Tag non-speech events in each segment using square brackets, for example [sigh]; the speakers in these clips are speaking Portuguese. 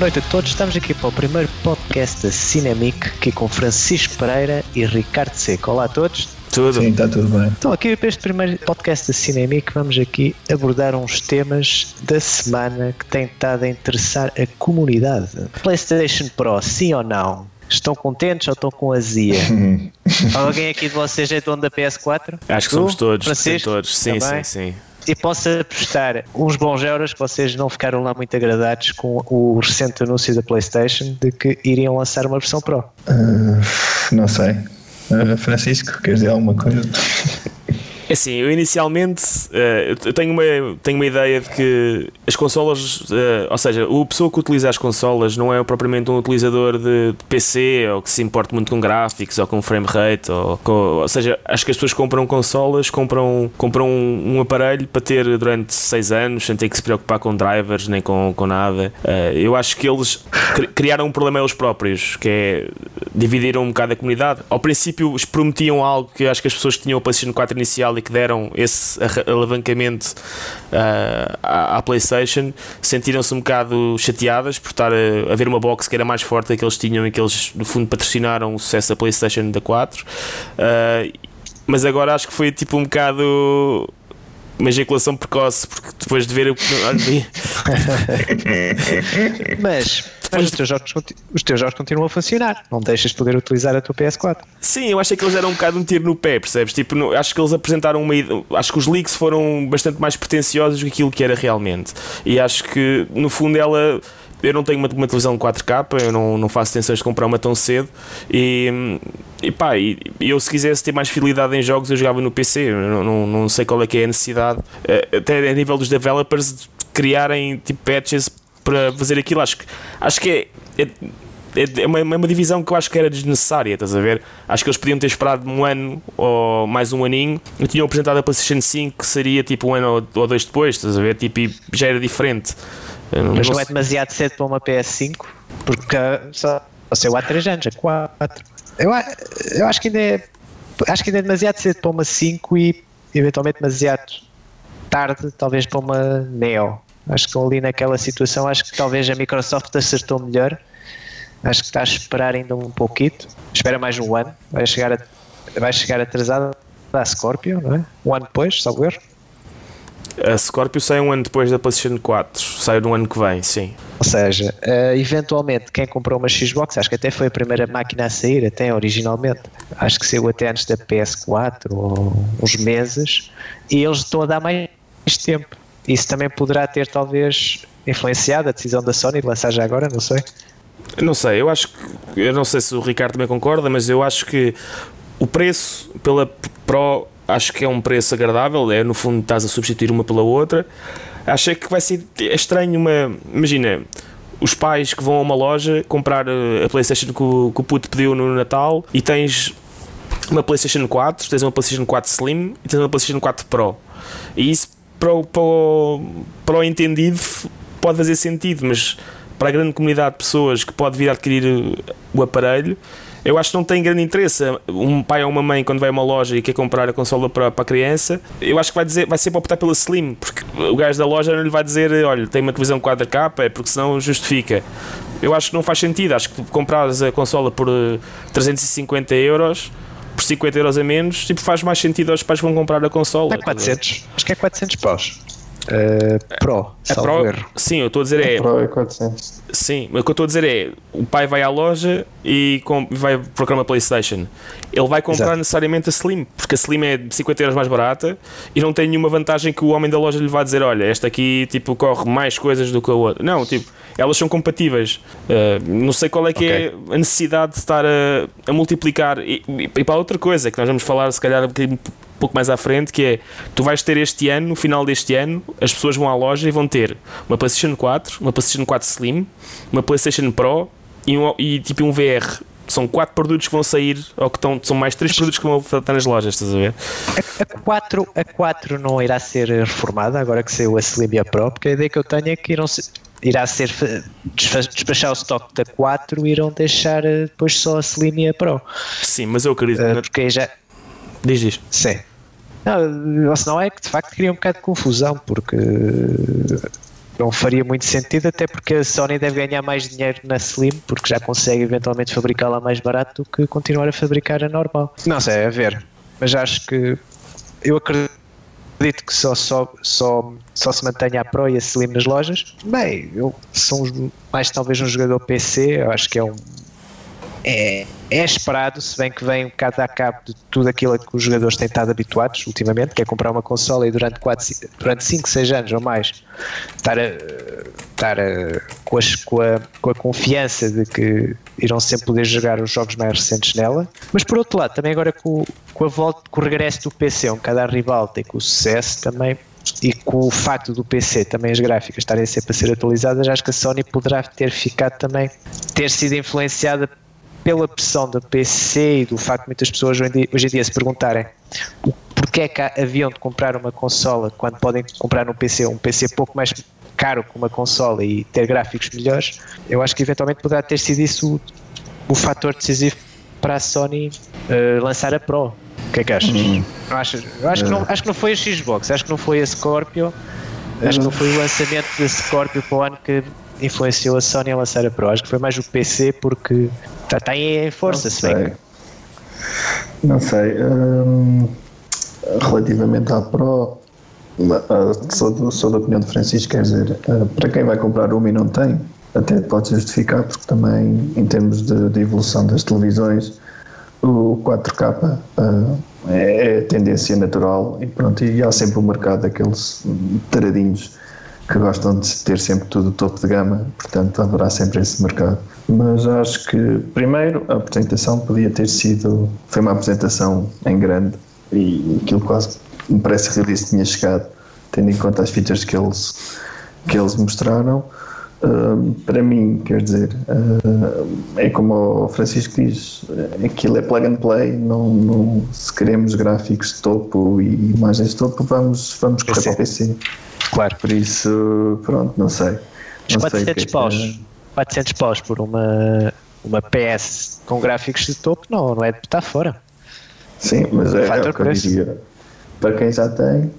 Boa noite a todos, estamos aqui para o primeiro podcast da Cinemic, aqui com Francisco Pereira e Ricardo Seco. Olá a todos. Tudo. Sim, está tudo bem. Então, aqui para este primeiro podcast da Cinemic, vamos aqui abordar uns temas da semana que têm estado a interessar a comunidade. PlayStation Pro, sim ou não? Estão contentes ou estão com azia? [laughs] Alguém aqui de vocês é dono da PS4? Acho que Tu? somos todos. Todos. Sim, Também? sim, sim. E posso apostar uns bons euros que vocês não ficaram lá muito agradados com o recente anúncio da PlayStation de que iriam lançar uma versão Pro. Ah, não sei. Ah, Francisco, queres dizer alguma coisa? [laughs] É Assim, eu inicialmente eh, eu tenho uma, tenho uma ideia de que as consolas, eh, ou seja, o pessoa que utiliza as consolas não é propriamente um utilizador de, de PC ou que se importe muito com gráficos ou com frame rate, ou, com- ou seja, acho que as pessoas compram consolas, compram, compram um, um aparelho para ter durante 6 anos sem ter que se preocupar com drivers nem com, com nada. Eh, eu acho que eles cri- criaram um problema eles próprios, que é dividiram um bocado a comunidade. Ao princípio, prometiam algo que acho que as pessoas que tinham o PlayStation 4 inicial que deram esse alavancamento ah, à, à PlayStation sentiram-se um bocado chateadas por estar a, a ver uma box que era mais forte que eles tinham e que eles, no fundo, patrocinaram o sucesso da PlayStation da 4. Ah, mas agora acho que foi tipo um bocado. Uma ejaculação precoce, porque depois de ver o que. [laughs] Mas, mas os, teus jogos, os teus jogos continuam a funcionar. Não deixas de poder utilizar a tua PS4. Sim, eu achei que eles eram um bocado um tiro no pé, percebes? Tipo, acho que eles apresentaram uma. Acho que os leaks foram bastante mais pretenciosos do que aquilo que era realmente. E acho que, no fundo, ela. Eu não tenho uma, uma televisão 4K, eu não, não faço intenções de comprar uma tão cedo. E, e pá, e, eu se quisesse ter mais fidelidade em jogos, eu jogava no PC. Não, não, não sei qual é que é a necessidade, eh, até a nível dos developers, de criarem tipo patches para fazer aquilo. Acho que, acho que é- é é é uma, é uma divisão que eu acho que era desnecessária, estás a ver? Acho que eles podiam ter esperado um ano ou mais um aninho e tinham apresentado a PlayStation 5 que seria tipo um ano ou, dois depois, estás a ver? Tipo, já era diferente. Mas não não é demasiado cedo para uma PS5, porque só, só saiu há 3 anos, há 4. Eu, eu acho que ainda é. Acho que ainda é demasiado cedo para uma 5 e eventualmente demasiado tarde, talvez para uma Neo. Acho que ali naquela situação, acho que talvez a Microsoft acertou melhor. Acho que está a esperar ainda um pouquinho. Espera mais um ano. Vai chegar, a, vai chegar atrasada a Scorpio, não é? Um ano depois, salvo erro. A Scorpio sai um ano depois da PlayStation 4, sai no ano que vem, sim. Ou seja, eh, eventualmente quem comprou uma Xbox, acho que até foi a primeira máquina a sair, até originalmente, acho que saiu até antes da PS4 ou uns meses, e eles estão a dar mais tempo. Isso também poderá ter talvez influenciado a decisão da Sony de lançar já agora, não sei. Não sei, eu acho que. Eu não sei se o Ricardo também concorda, mas eu acho que o preço pela Pro acho que é um preço agradável. É no fundo estás a substituir uma pela outra. Acho é que vai ser estranho uma. Imagina. Os pais que vão a uma loja comprar eh, a Playstation que o, que o puto pediu no Natal e tens uma PlayStation 4, tens uma PlayStation 4 Slim e tens uma PlayStation 4 Pro. E isso para o, para o, para o entendido pode fazer sentido, mas para a grande comunidade de pessoas que pode vir a adquirir o aparelho, eu acho que não tem grande interesse. Um pai ou uma mãe, quando vai a uma loja e quer comprar a consola para, para a criança, eu acho que vai, dizer, vai sempre optar pela Slim, porque o gajo da loja não lhe vai dizer: olha, tem uma televisão 4K, é porque senão justifica. Eu acho que não faz sentido. Acho que comprares a consola por uh, 350 euros. Por 50 euros a menos, tipo, faz mais sentido aos pais vão comprar a consola. É 400, acho que é 400 paus. Eh, Pro, A salvo Pro, erro. sim, eu estou a dizer é, Pro é 400. Sim, mas o que eu estou a dizer é: o pai vai à loja e com- vai procurar uma PlayStation. Ele vai comprar Exato. necessariamente a Slim, porque a Slim é 50 euros mais barata e não tem nenhuma vantagem que o homem da loja lhe vá dizer: olha, esta aqui tipo, corre mais coisas do que a outra. Não, tipo, elas são compatíveis. Uh, não sei qual é que é a necessidade de estar a, a multiplicar. E, e, e para outra coisa que nós vamos falar, se calhar, um bocadinho pouco mais à frente, que é tu vais ter este ano, no final deste ano, as pessoas vão à loja e vão ter uma PlayStation 4, uma PlayStation 4 Slim, uma PlayStation Pro e, um, e tipo um VR. São quatro produtos que vão sair, ou que estão, são mais três produtos que vão estar nas lojas, estás a ver? A 4, a 4 não irá ser reformada agora que saiu a Slim e a Pro, porque a ideia que eu tenho é que irão ser, irá ser despachar o stock da 4 e irão deixar eh, depois só a Slim e a Pro. Sim, mas eu acredito. Eh, porque já. Diz, diz. Sim. Não, senão é que de facto cria um bocado de confusão, porque não faria muito sentido, até porque a Sony deve ganhar mais dinheiro na Slim, porque já consegue eventualmente fabricá-la mais barato do que continuar a fabricar a normal. Não sei, a ver, mas acho que eu acredito que só, só, só, só se mantenha a Pro e a Slim nas lojas. Bem, eu sou mais talvez um jogador PC, eu acho que é um é, é esperado, se bem que vem um bocado a cabo de tudo aquilo a que os jogadores têm estado habituados ultimamente, que é comprar uma consola e durante, 4, durante 5, 6 anos ou mais estar, a, estar a, com, as, com, a, com a confiança de que irão sempre poder jogar os jogos mais recentes nela. Mas por outro lado, também agora com, com a volta, com o regresso do PC, um bocado à rival, tem com o sucesso também e com o facto do PC também as gráficas estarem sempre a ser atualizadas, acho que a Sony poderá ter ficado também, ter sido influenciada pela pressão da PC e do facto de muitas pessoas hoje em dia, se perguntarem porque é que haviam de comprar uma consola quando podem comprar um PC, um PC pouco mais caro que uma consola e ter gráficos melhores, eu acho que eventualmente poderá ter sido isso o, o fator decisivo para a Sony uh, lançar a Pro. O que é que achas? Hum. Achas? Acho, que não, acho que não foi a Xbox, acho que não foi a Scorpio, acho que não foi o lançamento da Scorpio para o ano que influenciou a Sony a lançar a Pro. Acho que foi mais o PC porque está tá em força, não se bem. Não sei. Hum, relativamente à Pro, sou, do, sou da opinião de Francisco, quer dizer, uh, para quem vai comprar uma e não tem, até pode justificar, porque também, em termos de, de evolução das televisões, o 4K uh, é, é tendência natural e pronto, e há sempre o mercado daqueles taradinhos que gostam de ter sempre tudo topo de gama, portanto haverá sempre esse mercado. Mas acho que, primeiro, a apresentação podia ter sido. Foi uma apresentação em grande e aquilo quase me parece que disse tinha chegado, tendo em conta as features que eles, que eles mostraram. Uh, para mim, quer dizer, uh, é como o Francisco diz, aquilo é plug and play, não, não, se queremos gráficos de topo e imagens de topo, vamos, vamos correr para o PC. Claro. Por isso, pronto, não sei. Não 400 sei paus. É. 400 paus por uma, uma PS com gráficos de topo, não, não é de estar fora. Sim, mas é, é o que eu diria. Para quem já tem.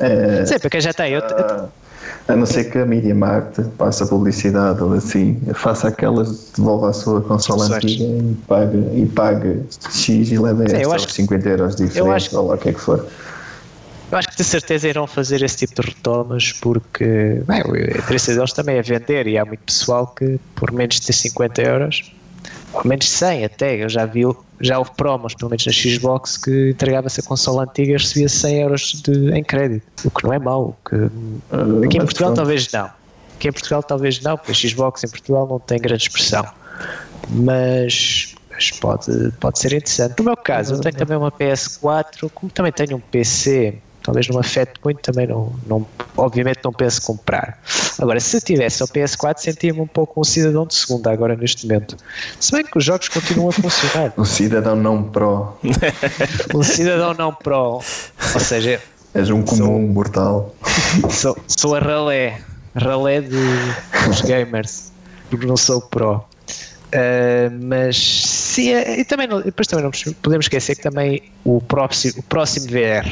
É, Sim, para quem já tem. Eu, a, a não ser que a Media Markt passe publicidade ou assim, faça aquelas, devolva a sua consola antiga e pague, e pague X e leve esta, ou 50 euros diferentes, ou lá o que é que for. Eu acho que de certeza irão fazer esse tipo de retomas porque bem, o interesse deles também é vender e há muito pessoal que por menos de 50 euros, ou menos de 100 até, eu já vi, já houve promos, pelo menos na Xbox, que entregava-se a consola antiga e recebia 100 euros de, em crédito, o que não é mau. Que, uh, aqui em Portugal pronto. talvez não. Aqui em Portugal talvez não, porque a Xbox em Portugal não tem grande expressão. Mas mas pode, pode ser interessante. No meu caso, eu tenho também uma PS4, como também tenho um PC talvez não afete muito, também não, não obviamente não penso comprar. Agora, se tivesse o PS4, sentia-me um pouco um cidadão de segunda agora neste momento. Se bem que os jogos continuam a funcionar. [laughs] um cidadão não pro. um cidadão não pro. Ou seja, és um comum sou, mortal. [laughs] Sou, sou a ralé, ralé de, dos gamers, porque não sou pro. Uh, mas sim, e também, depois também não podemos esquecer que também o próximo, o próximo VR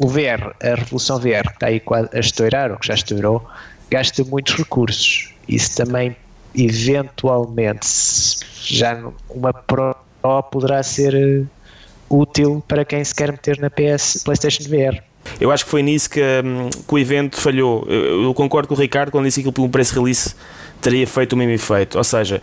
o VR, a revolução VR que está aí a estourar, ou que já estourou, gasta muitos recursos. Isso também, eventualmente, já uma Pro poderá ser eh, útil para quem se quer meter na PS PlayStation VR. Eu acho que foi nisso que, um, que o evento falhou. Eu, concordo com o Ricardo quando disse que pelo preço release teria feito o mesmo efeito. Ou seja,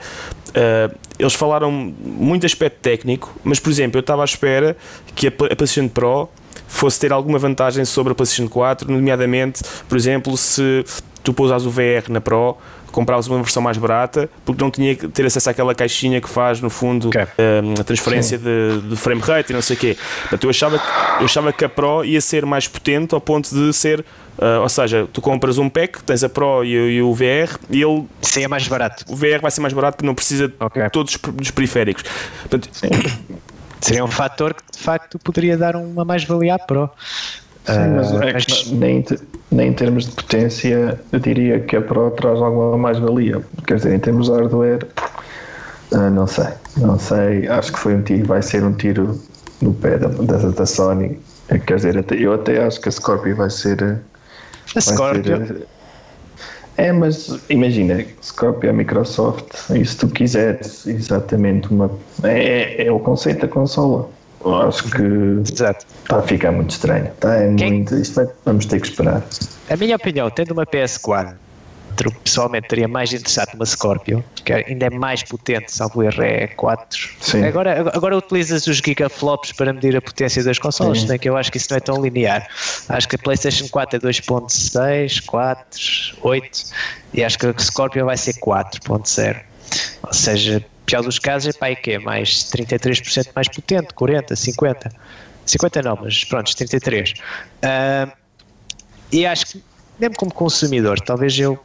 uh, eles falaram muito aspecto técnico, mas por exemplo, eu estava à espera que a PlayStation Pro fosse ter alguma vantagem sobre a PlayStation 4, nomeadamente, por exemplo, se tu pousares o VR na Pro, compravas uma versão mais barata, porque não tinha que ter acesso àquela caixinha que faz, no fundo, okay. um, a transferência de, de, frame rate e não sei o quê. Portanto, eu achava, eu achava que a Pro ia ser mais potente ao ponto de ser. Uh, ou seja, tu compras um pack, tens a Pro e, e o VR e ele. Sim, é mais barato. O VR vai ser mais barato porque não precisa okay. de todos os periféricos. Portanto, Seria um fator que de facto poderia dar uma mais-valia à Pro. Sim, mas, uh, é mas... Nem, nem em termos de potência eu diria que a Pro traz alguma mais-valia. Quer dizer, em termos de hardware, uh, não sei. Não sei. Acho que foi um tiro, vai ser um tiro no pé da, da, da Sony. Quer dizer, eu até acho que a Scorpio vai ser. A Scorpio. Ser, É, mas imagina, Scorpio é Microsoft, e se tu quiseres exatamente uma. É, é o conceito da consola. Eu acho que Exato. está a ficar muito estranho. Está é Quem- muito. Isto vai, vamos ter que esperar. A minha opinião, tendo uma PS4, pessoalmente teria mais interessado numa Scorpio, que ainda é mais potente, salvo erro, é 4. Sim. Agora, agora utilizas os gigaflops para medir a potência das se bem que eu acho que isso não é tão linear. Acho que a PlayStation 4 é 2.6, 4, 8 e acho que a Scorpio vai ser 4.0. Ou seja, pior dos casos é para é mais 33% mais potente, 40, 50. 50 não, mas pronto, 33. Ah, e acho que, mesmo como consumidor, talvez eu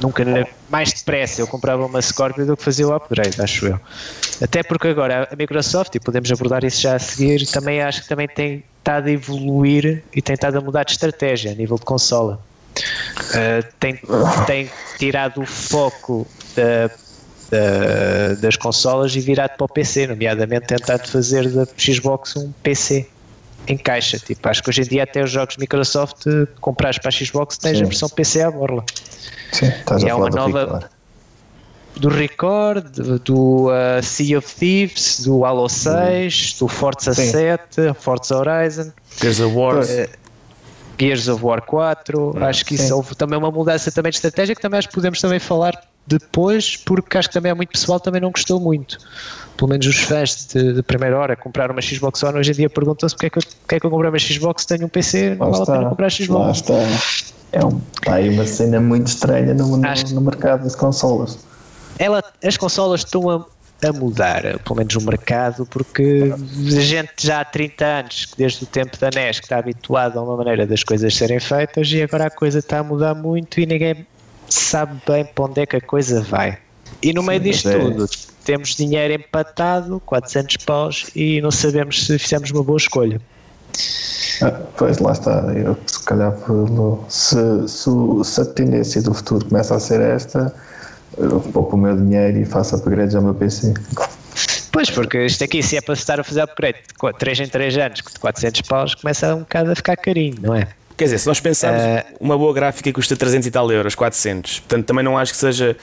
nunca mais depressa eu comprava uma Scorpio do que fazia o upgrade, acho eu. Até porque agora a Microsoft, e podemos abordar isso já a seguir, também acho que também tem estado a evoluir e tem estado a mudar de estratégia a nível de consola. Uh, tem, tem tirado o foco da- da- das consolas e virado para o PC, nomeadamente tentado fazer da Xbox um PC em caixa. Tipo, acho que hoje em dia até os jogos Microsoft eh, comprares para a Xbox tens Sim. a versão PC à borla. Sim, estás E a há falar uma do nova- Record. Do Record, do, do, uh, Sea of Thieves, do Halo 6, do Forza Sim. 7, Forza Horizon, Gears of War. Pois. Gears of War 4. acho que isso Sim. houve também uma mudança também de estratégia que também acho que podemos também falar depois, porque acho que também há muito pessoal também não gostou muito. Pelo menos os fãs de, de primeira hora compraram uma Xbox One hoje em dia perguntam-se porque é que eu, porque é que eu comprei uma Xbox se tenho um PC, não Lá vale a pena comprar a Lá Xbox. está. É um, está aí uma cena muito estranha no, no, Acho- no mercado das consolas. ela, as consolas estão a, a mudar, pelo menos o mercado, porque a gente já há 30 anos, desde o tempo da NES, que está habituado a uma maneira das coisas serem feitas, e agora a coisa está a mudar muito e ninguém sabe bem para onde é que a coisa vai. E no meio mas disto é- tudo, temos dinheiro empatado, 400 paus, e não sabemos se fizemos uma boa escolha. Ah, pois lá está, eu se calhar se, se, se a tendência do futuro começa a ser esta, eu poupo o meu dinheiro e faço upgrades ao meu PC. Pois, porque isto aqui, se é para estar a fazer upgrade de 3 em 3 anos, de 400 paus, começa um bocado a ficar carinho, não é? Quer dizer, se nós pensarmos, Eh, uma boa gráfica custa 300 e tal euros, 400. Portanto, também não acho que seja.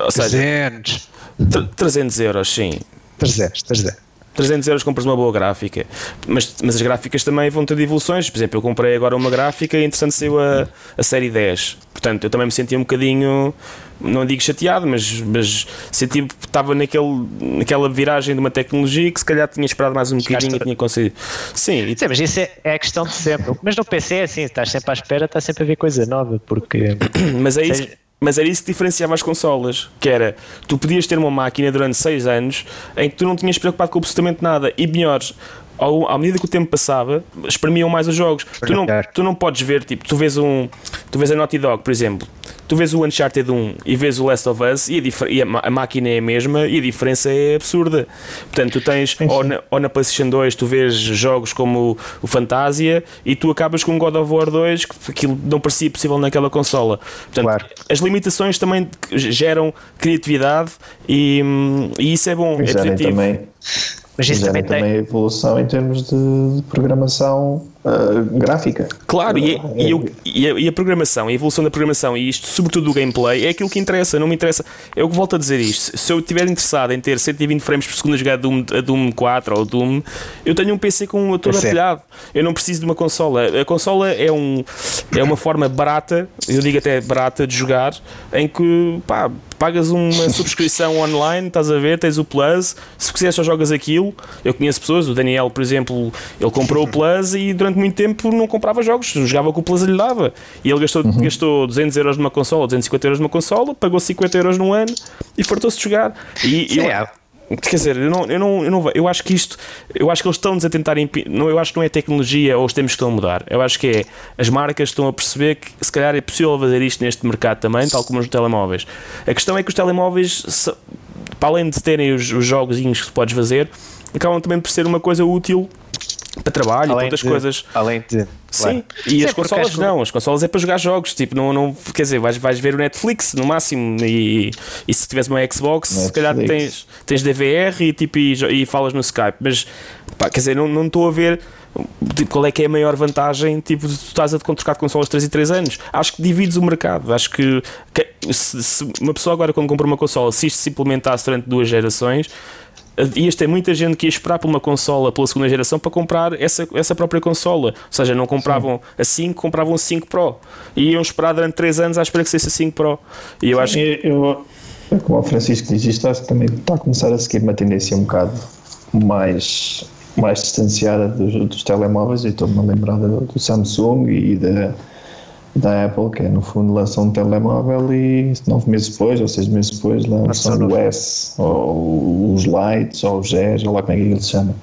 Ou seja, 300. tre- 300 euros, sim. 300, 300. 300 euros compras uma boa gráfica. Mas, mas as gráficas também vão ter evoluções. Por exemplo, eu comprei agora uma gráfica e entretanto saiu a, a série 10. Portanto, eu também me senti um bocadinho, não digo chateado, mas, mas senti que estava naquele, naquela viragem de uma tecnologia que se calhar tinha esperado mais um bocadinho e tinha conseguido. Sim, e Sim, mas isso é, é a questão de sempre. Mas no PC é assim, estás sempre à espera, estás sempre a ver coisa nova, porque [coughs] Mas é isso, Seja- mas era isso que diferenciava as consolas, que era, tu podias ter uma máquina durante 6 anos em que tu não tinhas preocupado com absolutamente nada, e melhores, ao, à medida que o tempo passava, espremiam mais os jogos. Tu não, tu não podes ver, tipo, tu vês um, tu vês a Naughty Dog, por exemplo, tu vês o Uncharted 1 e vês o Last of Us e a, e a a máquina é a mesma e a diferença é absurda. Portanto, tu tens, ou na, ou na PlayStation 2, tu vês jogos como o, Fantasia e tu acabas com God of War 2, que aquilo não parecia possível naquela consola. Portanto, Claro. as limitações também geram criatividade e, hum, e isso é bom, é positivo. também, mas isso gerem também tem. também evolução em termos de, de programação ah, gráfica. Claro, e, É- e, eu- e a, e a programação, a evolução da programação e isto, sobretudo do gameplay, é aquilo que interessa, não me interessa. Eu que volto a dizer isto. Se eu estiver interessado em ter 120 frames por segundo a jogar Doom, a Doom 4 ou Doom, eu tenho um PC com todo PC. artilhado. Eu não preciso de uma consola. A consola é, um, é uma forma barata, eu digo até barata, de jogar, em que pá, pagas uma subscrição [laughs] online, estás a ver, tens o Plus, se quiseres só jogas aquilo. Eu conheço pessoas, o Daniel, por exemplo, ele comprou o Plus e durante muito tempo não comprava jogos, jogava com o Plus lhe dava. E ele gastou, gastou 200 euros numa consola, 250 euros numa consola, pagou 50 euros num ano e fartou-se de jogar. E, eu- há- Quer dizer, eu não, eu não, eu não eu acho que isto, eu acho que eles estão-nos a tentar não, eu acho que não é tecnologia ou os tempos que estão a mudar. Eu acho que é as marcas estão a perceber que se calhar é possível fazer isto neste mercado também, tal como nos telemóveis. A questão é que os telemóveis, se- para além de terem os, os jogos que podes fazer, acabam também por ser uma coisa útil para trabalho e para Além outras de- coisas. Além de. Sim, claro. e Sim, as porque consolas acho não, as consolas é para jogar jogos, tipo, não, não quer dizer, vais, vais ver o Netflix no máximo e, e se tiveres uma Xbox, se calhar tens, Netflix. tens DVR e, tipo, e, e falas no Skype, mas pá, quer dizer, não não estou a ver tipo, qual é que é a maior vantagem tipo, de tu estás a trocar de consolas 3 e 3 anos. Acho que divides o mercado, acho que, que se, se uma pessoa agora quando compra uma consola, se isto se implementasse durante duas gerações, ias ter muita gente que ia esperar por uma consola pela segunda geração para comprar essa, essa própria consola. Ou seja, não compravam a 5, compravam a 5 Pro. E iam esperar durante 3 anos à espera que fosse a 5 Pro. E eu acho que. Eu, eu, como o Francisco diz, isto acho que também está a começar a seguir uma tendência um bocado mais, mais distanciada dos, dos telemóveis. E estou-me a lembrar do, do Samsung e da, da Apple, que é no fundo lançam um telemóvel e nove meses depois, ou seis meses depois, lançam o S, ou os Lights, ou os Gs, ou lá como é que ele se chama.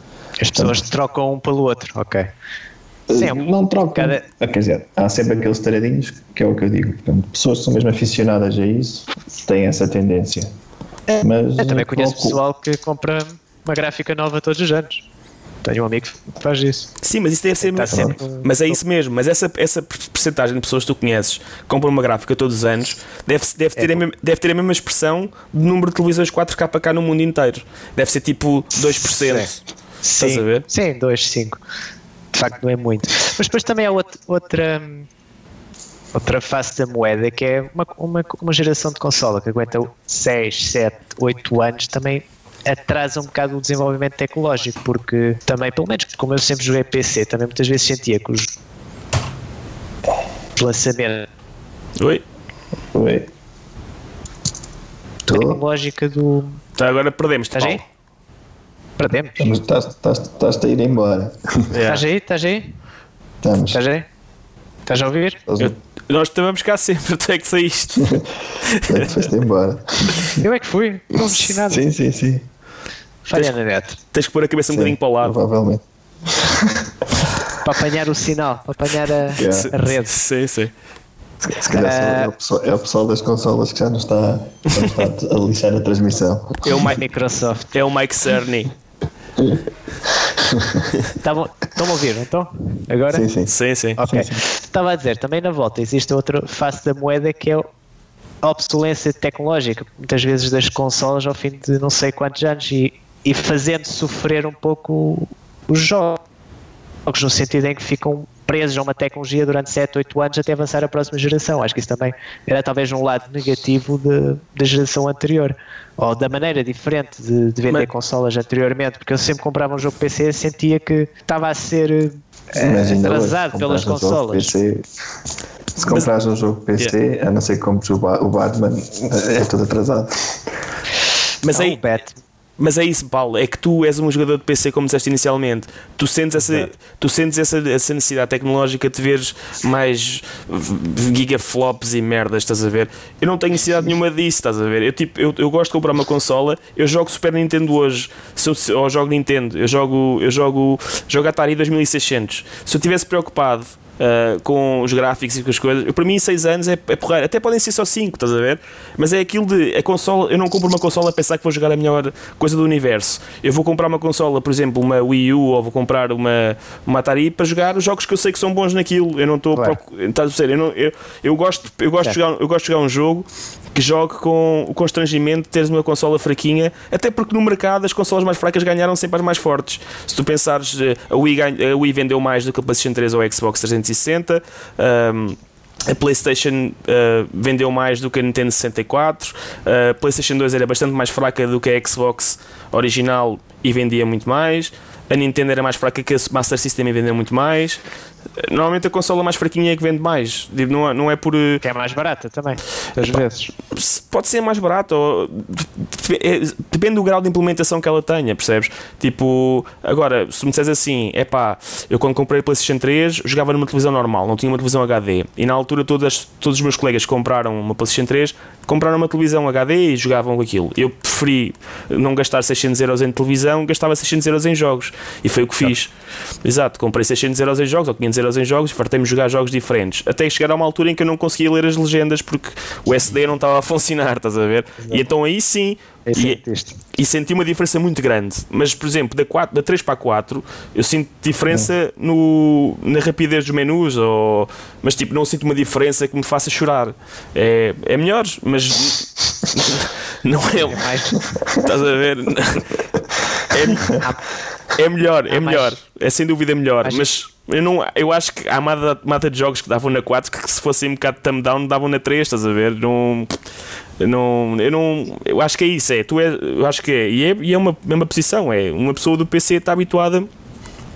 As pessoas trocam um pelo outro, ok. Sim, é não trocam. cada- Ah, Quer dizer, há sempre aqueles taradinhos, que é o que eu digo. Portanto, pessoas que são mesmo aficionadas a isso têm essa tendência. Mas, Eu também conheço pouco- pessoal que compra uma gráfica nova todos os anos. Tenho um amigo que faz isso. Sim, mas isso deve ser. Está sempre Mas é isso mesmo. Mas essa, essa percentagem de pessoas que tu conheces que compram uma gráfica todos os anos deve, deve, ter, É. a mesma, deve ter a mesma expressão de número de televisões 4K cá no mundo inteiro. Deve ser tipo 2%. Estás a ver? Sim, 2, 5. De facto, não é muito. Mas depois também há out- outra, outra face da moeda que é uma, uma, uma geração de consola que aguenta 6, 7, 8 anos também atrasa um bocado o desenvolvimento tecnológico, porque também, pelo menos como eu sempre joguei PC, também muitas vezes sentia que os lançamentos Oi? Oi. Estou? tecnológica do. Tá, agora perdemos. Estás aí? Perdemos. Estás-te a ir embora. [laughs] Estás aí? Estás aí? Estamos. Estás aí? Estás a ouvir? Eu- nós estamos cá sempre, [laughs] tu é que saíste. é que foste embora. Eu é que fui, não mexi nada. Sim, sim, sim. Falha na net. Tens que pôr a cabeça um bocadinho para o lado. Provavelmente. [laughs] Para apanhar o sinal, para apanhar a, [laughs] Yeah. a rede. Sim, sim. Se calhar só é, o pessoal, é o pessoal das consolas que já não está, já está a lixar a transmissão. É o Mike, Microsoft. é o Mike Cerny. Estavam- Estão-me a ouvir, não estão? Agora? Sim, sim. Sim, sim. Ok. Estava a dizer, também na volta existe outra face da moeda que é a obsolência tecnológica, muitas vezes das consolas ao fim de não sei quantos anos e, e fazendo sofrer um pouco os jogos, no sentido em que ficam presos a uma tecnologia durante 7, 8 anos até avançar a próxima geração. Acho que isso também era talvez um lado negativo de- da geração anterior, ou da maneira diferente de, de vender Mas- consolas anteriormente, porque eu sempre comprava um jogo PC e sentia que estava a ser eh, hoje, atrasado pelas compras um consolas. PC, se comprares um jogo PC, a não ser que compres o, Ba- o Batman, é tudo atrasado. Mas aí, o Bet. Mas é isso, Paulo, é que tu és um jogador de PC, como disseste inicialmente. Tu sentes essa, tu sentes essa, essa necessidade tecnológica de veres mais gigaflops e merdas, estás a ver? Eu não tenho necessidade nenhuma disso, estás a ver? Eu, tipo, eu, eu gosto de comprar uma consola, eu jogo Super Nintendo hoje, se eu, ou jogo Nintendo, eu jogo, eu jogo, jogo Atari 2600. Se eu estivesse preocupado Uh, com os gráficos e com as coisas. Eu, para mim, 6 anos é, é porreiro. Até podem ser só 5, estás a ver? Mas é aquilo de. A consola, eu não compro uma consola a pensar que vou jogar a melhor coisa do universo. Eu vou comprar uma consola, por exemplo, uma Wii U ou vou comprar uma, uma Atari para jogar os jogos que eu sei que são bons naquilo. Eu não estou. Claro. Estás a perceber? Eu, não, eu, eu gosto, eu, gosto de Certo. jogar, eu gosto de jogar um jogo que jogue com o constrangimento de teres uma consola fraquinha, até porque no mercado as consolas mais fracas ganharam sempre as mais fortes. Se tu pensares, eh, a Wii, ganha- a Wii vendeu mais do que a PlayStation 3 ou a Xbox 360. Ahm, a PlayStation uh, vendeu mais do que a Nintendo 64. A PlayStation 2 era bastante mais fraca do que a Xbox original e vendia muito mais. A Nintendo era mais fraca que a Master System e vendeu muito mais. Normalmente a consola mais fraquinha é que vende mais. Digo, Não é, não é por. uh, Que é mais barata também, às vezes. pode ser mais barato ou, é- depende do grau de implementação que ela tenha, percebes? Tipo, agora, se me disseres assim, é pá, eu quando comprei a PlayStation 3 jogava numa televisão normal, não tinha uma televisão HD, e na altura todas, todos os meus colegas que compraram uma PlayStation 3 compraram uma televisão HD e jogavam com aquilo. Eu preferi não gastar 600 euros em televisão, gastava 600 euros em jogos, e foi o que fiz. Exato, comprei 600 euros em jogos ou 500 500 euros em jogos e fartei-me jogar jogos diferentes. Até chegar a uma altura em que eu não conseguia ler as legendas porque o SD não estava a funcionar, estás a ver? E então aí sim. É E, e senti uma diferença muito grande. Mas, por exemplo, da, 4, da 3 para a 4, eu sinto diferença no, na rapidez dos menus, ou, mas tipo, não sinto uma diferença que me faça chorar. É, é melhor, mas [laughs] não é. É mais. Estás a ver? [laughs] É, é melhor, é mais- melhor. É sem dúvida melhor. Mais- Mas eu, não, eu acho que há mata, mata de jogos que davam na 4 que se fossem um bocado de thumb down davam na 3, estás a ver? Não. Não, eu não, eu acho que é isso, é, tu é, eu acho que é, e é, e é uma mesma posição, é, uma pessoa do PC está habituada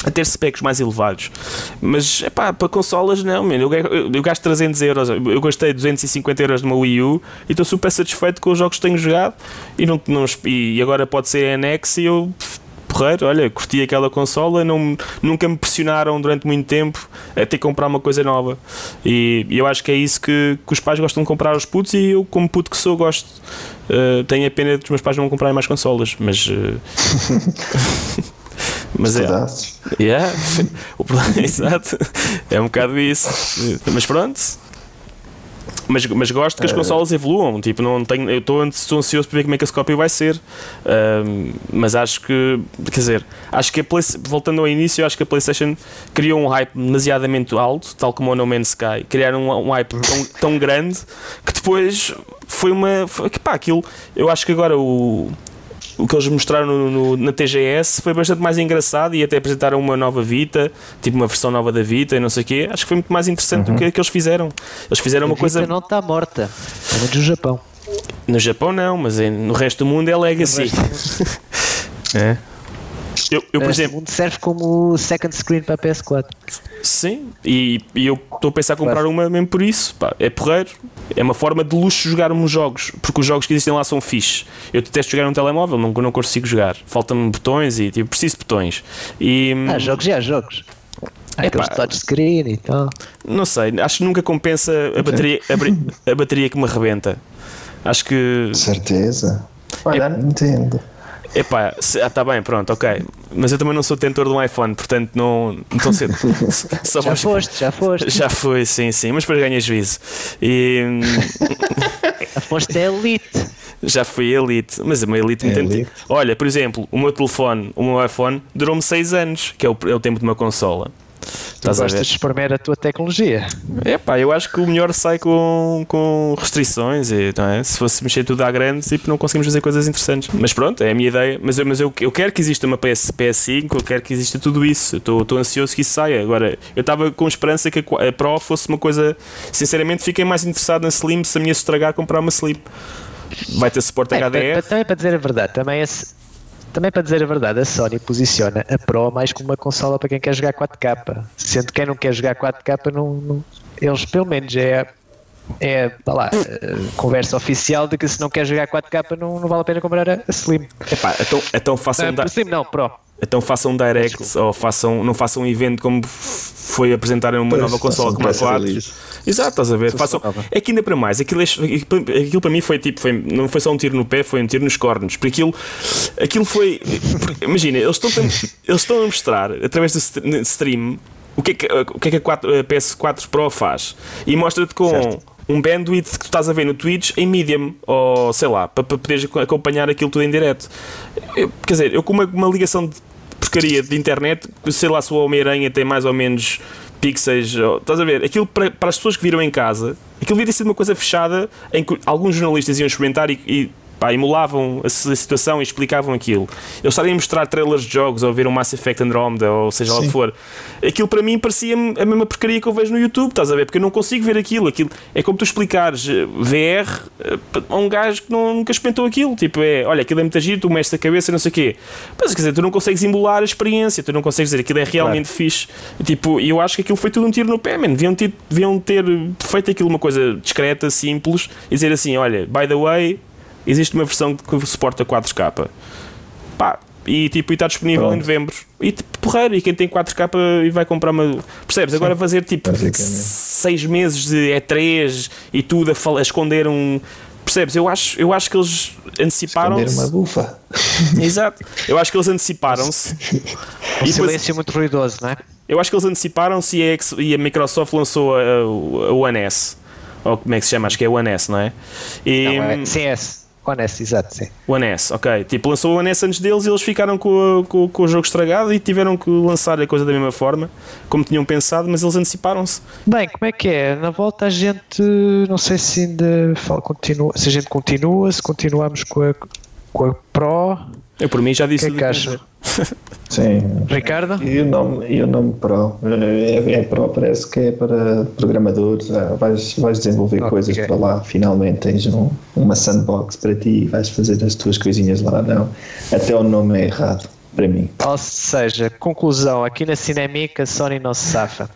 a ter specs mais elevados, mas é pá, para consolas não, man, eu, eu, eu gasto 300 euros, eu gastei 250 euros numa Wii U e estou super satisfeito com os jogos que tenho jogado e, não, não, e agora pode ser NX e eu porreiro, olha, curti aquela consola, não, nunca me pressionaram durante muito tempo a ter que comprar uma coisa nova. E, e eu acho que é isso que, que os pais gostam de comprar aos putos e eu, como puto que sou, gosto. Uh, tenho a pena dos meus pais não comprarem mais consolas, mas. uh, [laughs] mas é. Yeah, [laughs] o problema, [laughs] exato. É um bocado isso. Mas pronto. Mas, mas gosto que as consolas evoluam. Tipo, não tenho, eu estou ansioso para ver como é que a Scorpio vai ser. Mas acho que, quer dizer, acho que a Play, voltando ao início, acho que a PlayStation criou um hype demasiadamente alto, tal como o No Man's Sky. Criaram um, um hype tão, tão grande que depois foi uma. Foi, que pá, aquilo. Eu acho que agora o o que eles mostraram no- no- na TGS foi bastante mais engraçado e até apresentaram uma nova Vita, tipo uma versão nova da Vita e não sei o quê. Acho que foi muito mais interessante do que, que eles fizeram. Eles fizeram uma a coisa. Vita não está morta. Pelo menos no Japão. No Japão não, mas em- no resto do mundo é Legacy. [laughs] É. Eu, eu, por O exemplo, mundo serve como second screen para a PS4. sim, e, e eu estou a pensar em comprar uma mesmo por isso. Pá, é porreiro, é uma forma de luxo jogar uns jogos, porque os jogos que existem lá são fixe. Eu detesto jogar num telemóvel, não, não consigo jogar. Faltam-me botões e tipo, preciso de botões. E, Ah, jogos já, jogos. Há aqueles touchscreen e tal. Não sei, acho que nunca compensa a bateria, a, [laughs] a bateria que me arrebenta. Acho que. Certeza. Olha, não entendo. Epá, se, ah, bem, pronto, ok. Mas eu também não sou detentor de um iPhone, portanto não. não tão cedo. [laughs] Só Já vamos- foste, já foste. Já foi, sim, sim, mas depois ganhei juízo. E Já foste a Elite. já fui elite, mas a minha elite me É tem- elite. Olha, por exemplo, o meu telefone, o meu iPhone, durou-me 6 anos, que é o, é o tempo de uma consola. Tu Estás a gostas ver? de espremer a tua tecnologia. Epá, eu acho que o melhor sai com, com restrições. E, é? Se fosse mexer tudo à grande, tipo, não conseguimos fazer coisas interessantes. Mas pronto, é a minha ideia. Mas, eu, mas eu, eu quero que exista uma PS, PS5, eu quero que exista tudo isso. Estou ansioso que isso saia. Agora, eu estava com esperança que a, a Pro fosse uma coisa. Sinceramente, fiquei mais interessado na Slim. Se a minha se estragar, comprar uma Slim. Vai ter suporte É, HDR. também para dizer a verdade, também, esse- também para dizer a verdade, a Sony posiciona a Pro mais como uma consola para quem quer jogar 4K. Sendo que quem não quer jogar 4K, não, não- eles pelo menos é, é tá lá, eh, conversa oficial de que se não quer jogar 4K não, não vale a pena comprar a, Slim. Epá, então, então façam. Ah, da- Slim não, Pro. Então façam um direct ou façam, não façam um evento como foi apresentarem uma Pois, nova consola como a press 4. Exato, estás a ver? Façam é que ainda para mais, aquilo, é- aquilo para mim foi tipo, foi, não foi só um tiro no pé, foi um tiro nos cornos. Porque aquilo, aquilo foi. imagina, eles estão, eles estão a mostrar através do st- stream o que é que, o que, é que a, 4 a PS4 Pro faz e mostra-te com Certo. um bandwidth que tu estás a ver no Twitch em medium, ou sei lá, para, para poderes ac- acompanhar aquilo tudo em direto. Eu- quer dizer, eu com uma, uma ligação de porcaria de internet, sei lá se o Homem-Aranha tem mais ou menos pixels, ou- estás a ver? Aquilo para, para as pessoas que viram em casa, aquilo devia ter sido uma coisa fechada em que alguns jornalistas iam experimentar e, e pá, emulavam a, si- a situação e explicavam aquilo. Eles estarem a mostrar trailers de jogos ou ver um Mass Effect Andromeda ou seja lá o que Sim. for. Aquilo para mim parecia-me a mesma porcaria que eu vejo no YouTube, estás a ver? Porque eu não consigo ver aquilo. aquilo é como tu explicares eh, VR eh, a um gajo que não- nunca experimentou aquilo. Tipo, é, olha, aquilo é muito giro, tu mexes a cabeça, não sei o quê. Mas quer dizer, tu não consegues emular a experiência, tu não consegues dizer aquilo é realmente fixe. E, Tipo, eu acho que aquilo foi tudo um tiro no pé, man. Deviam ter, deviam ter feito aquilo uma coisa discreta, simples, e dizer assim: olha, by the way, existe uma versão que suporta 4K. Pá, e tipo, está disponível em Pronto. novembro. E tipo, porreiro, e quem tem 4K e vai comprar uma. Percebes? Agora fazer tipo Basicamente. seis meses de E3 e tudo a, fal- a esconder um. Percebes? Eu acho, eu acho que eles Esconder anteciparam-se. uma bufa. [laughs] Exato. Eu acho que eles anteciparam-se. [laughs] E depois- silêncio muito ruidoso, não é? Eu acho que eles anteciparam-se e, a X- e a Microsoft lançou a, a One S. Ou como é que se chama? Acho que é One S, não é? E, Não, é CS. Honest, exato, sim. One S, ok. Tipo, lançou o One S antes deles e eles ficaram com, o- com, com o jogo estragado e tiveram que lançar a coisa da mesma forma, como tinham pensado, mas eles anteciparam-se. Bem, como é que é? Na volta a gente, não sei se ainda fala, continua, se a gente continua, se continuamos com a, com a Pro. Eu, por mim, já que disse é que acha? Sim. Ricardo? E o nome, e o nome Pro? É, é Pro, parece que é para programadores. ah, vais, vais desenvolver Ok. coisas para lá. Finalmente tens um, uma sandbox para ti e vais fazer as tuas coisinhas lá. Não. Até o nome é errado para mim. Ou seja, conclusão, aqui na Cinemic a Sony não se safa.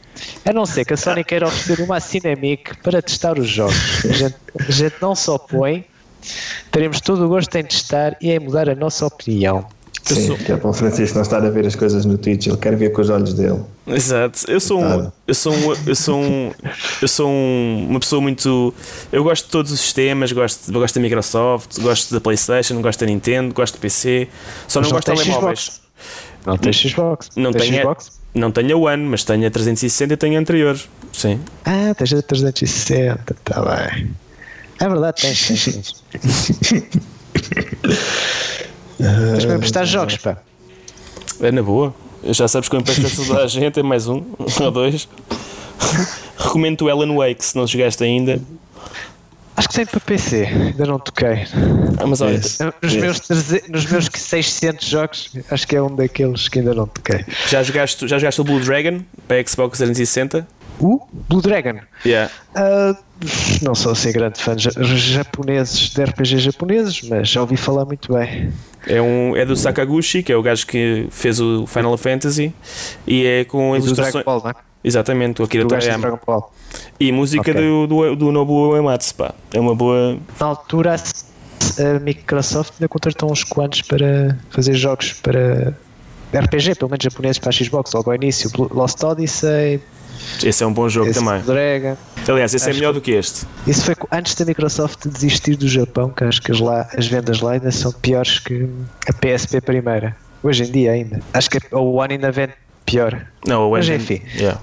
A não ser que a Sony queira oferecer uma Cinemic para testar os jogos. A gente, a gente não se opõe, teremos todo o gosto em testar e em mudar a nossa opinião. Eu Sim, sou- que é para o Francisco não estar a ver as coisas no Twitch, ele quer ver com os olhos dele. Exato. Eu sou um, eu sou um, eu sou um, eu sou um- uma pessoa muito. Eu gosto de todos os sistemas, gosto, gosto da Microsoft, gosto da PlayStation, gosto da Nintendo, gosto do PC. Só não não gosto de telemóveis. Não tens Xbox? Não a- Xbox? não tenho a One, mas tenho a 360 e tenho a anterior. Sim. Ah, tens a 360, está bem. É verdade, tens, tens. tens. Tens para emprestar jogos, pá. É na boa. Já sabes que eu empresto a toda a [laughs] gente, é mais um ou dois. Recomendo o Alan Wake se não jogaste ainda. Acho que tem para PC, ainda não toquei. Ah, mas olha, Esse. Nos Esse. meus, 300 nos meus 600 jogos, acho que é um daqueles que ainda não toquei. já jogaste, já jogaste o Blue Dragon para Xbox 360? O Blue Dragon. Yeah. Ah, não sou assim grande fã de ja- japoneses, de RPG japoneses, mas já ouvi falar muito bem. É, um, é do Sakaguchi, que é o gajo que fez o Final Fantasy, e é com E do Dragon ilustrações. Ball, não é? Exatamente, o Akira Toriyama. E música Ok. do, do, do Nobuo Uematsu, pá. É uma boa. Na altura, a Microsoft ainda contratou uns quantos para fazer jogos para RPG, pelo menos japoneses, para a Xbox, logo ao início. Lost Odyssey, Esse é um bom jogo esse também. Dragon. Aliás, esse é Acho melhor do que este. Isso foi antes da Microsoft desistir do Japão, que acho que as, lá, as vendas lá ainda são piores que a PSP primeira. Hoje em dia ainda. Acho que a One ainda vende pior. Não, o Mas Endgame- enfim. Yeah.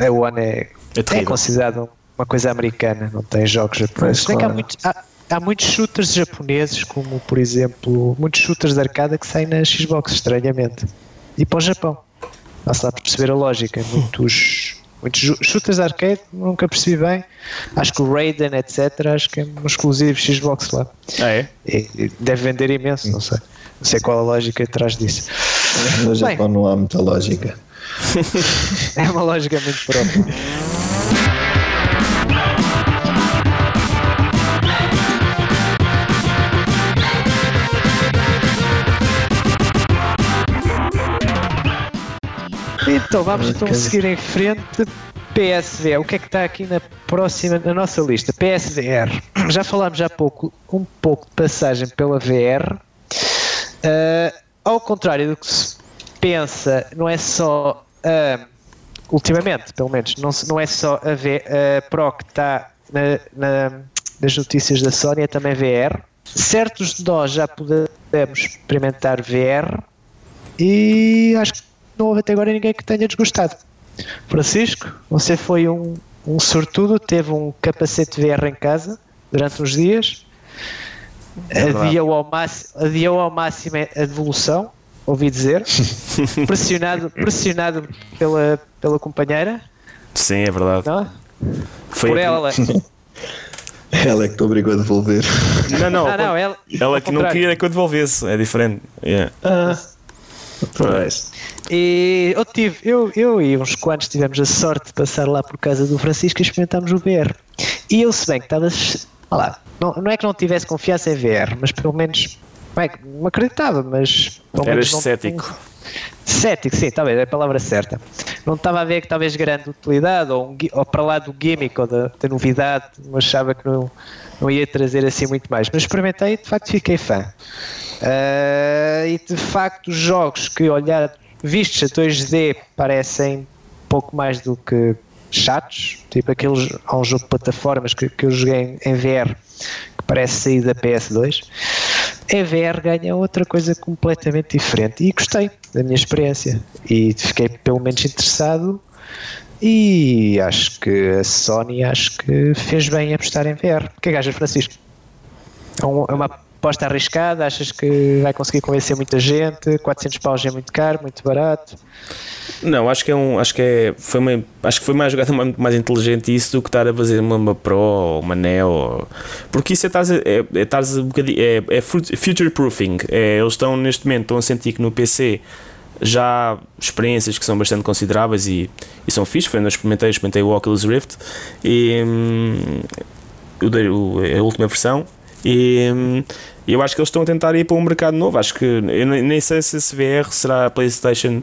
A One é, É é considerada uma coisa americana, não tem jogos japoneses. Que há, claro. muitos, há, há muitos shooters japoneses, como por exemplo, muitos shooters de arcada que saem na Xbox, estranhamente. E para o Japão. Lá a perceber a lógica. Muitos, muitos shooters de arcade, nunca percebi bem. Acho que o Raiden, etc., acho que é um exclusivo Xbox lá. Ah, é? E, e deve vender imenso, não sei. Não sei qual a lógica atrás disso. No Bem. Japão não há muita lógica. [laughs] É uma lógica muito própria. Então vamos então seguir em frente. PSVR, o que é que está aqui na próxima, na nossa lista? PSVR. Já falámos há pouco, um pouco de passagem pela VR. Uh, ao contrário do que se pensa, não é só uh, ultimamente, pelo menos, não, não é só a, v, a Pro que está na- na- nas notícias da Sony, é também VR. Certos de nós já podemos experimentar VR e acho que não houve até agora ninguém que tenha desgostado. Francisco, você foi um, um sortudo, teve um capacete VR em casa durante uns dias, adiou ao, máximo, adiou ao máximo a devolução, ouvi dizer, [laughs] pressionado, pressionado pela, pela companheira, Sim, é verdade. não? Foi por ela. [laughs] Ela é que te obrigou a devolver. Não, não. Ah, não, ela, ela que não queria que eu devolvesse. É diferente. Yeah. Pois. E eu tive, eu, eu e uns quantos tivemos a sorte de passar lá por casa do Francisco e experimentámos o VR. E eu, se bem que estava. olha lá, não, não é que não tivesse confiança em VR, mas pelo menos. Não, é que não acreditava, mas. Pelo Eras não- cético. Cético, sim, talvez, é a palavra certa. Não estava a ver que talvez grande utilidade, ou, um ou para lá do gimmick, ou da, da novidade, mas achava que não, não ia trazer assim muito mais. Mas experimentei e de facto fiquei fã. Ah, e de facto, os jogos que olhar vistos a 2D parecem pouco mais do que chatos, tipo aqueles. Há um jogo de plataformas que, que eu joguei em, em VR que parece sair da PS2. a VR ganha outra coisa completamente diferente e gostei da minha experiência e fiquei pelo menos interessado e acho que a Sony acho que fez bem apostar em VR. O que é que achas, Francisco? É, é uma aposta arriscada? Achas que vai conseguir convencer muita gente? 400 paus é muito caro, muito barato? Não, acho que é um, acho que é, foi uma, acho que foi mais jogada muito mais inteligente isso do que estar a fazer uma, uma Pro ou uma Neo, porque isso é estar é, é, um bocadinho, é, é future proofing. É, eles estão neste momento estão a sentir que no PC já há experiências que são bastante consideráveis e, e são fixe. Foi onde eu experimentei, experimentei o Oculus Rift e hum, a última versão e hum, eu acho que eles estão a tentar ir para um mercado novo. Acho que eu nem sei se esse VR será a PlayStation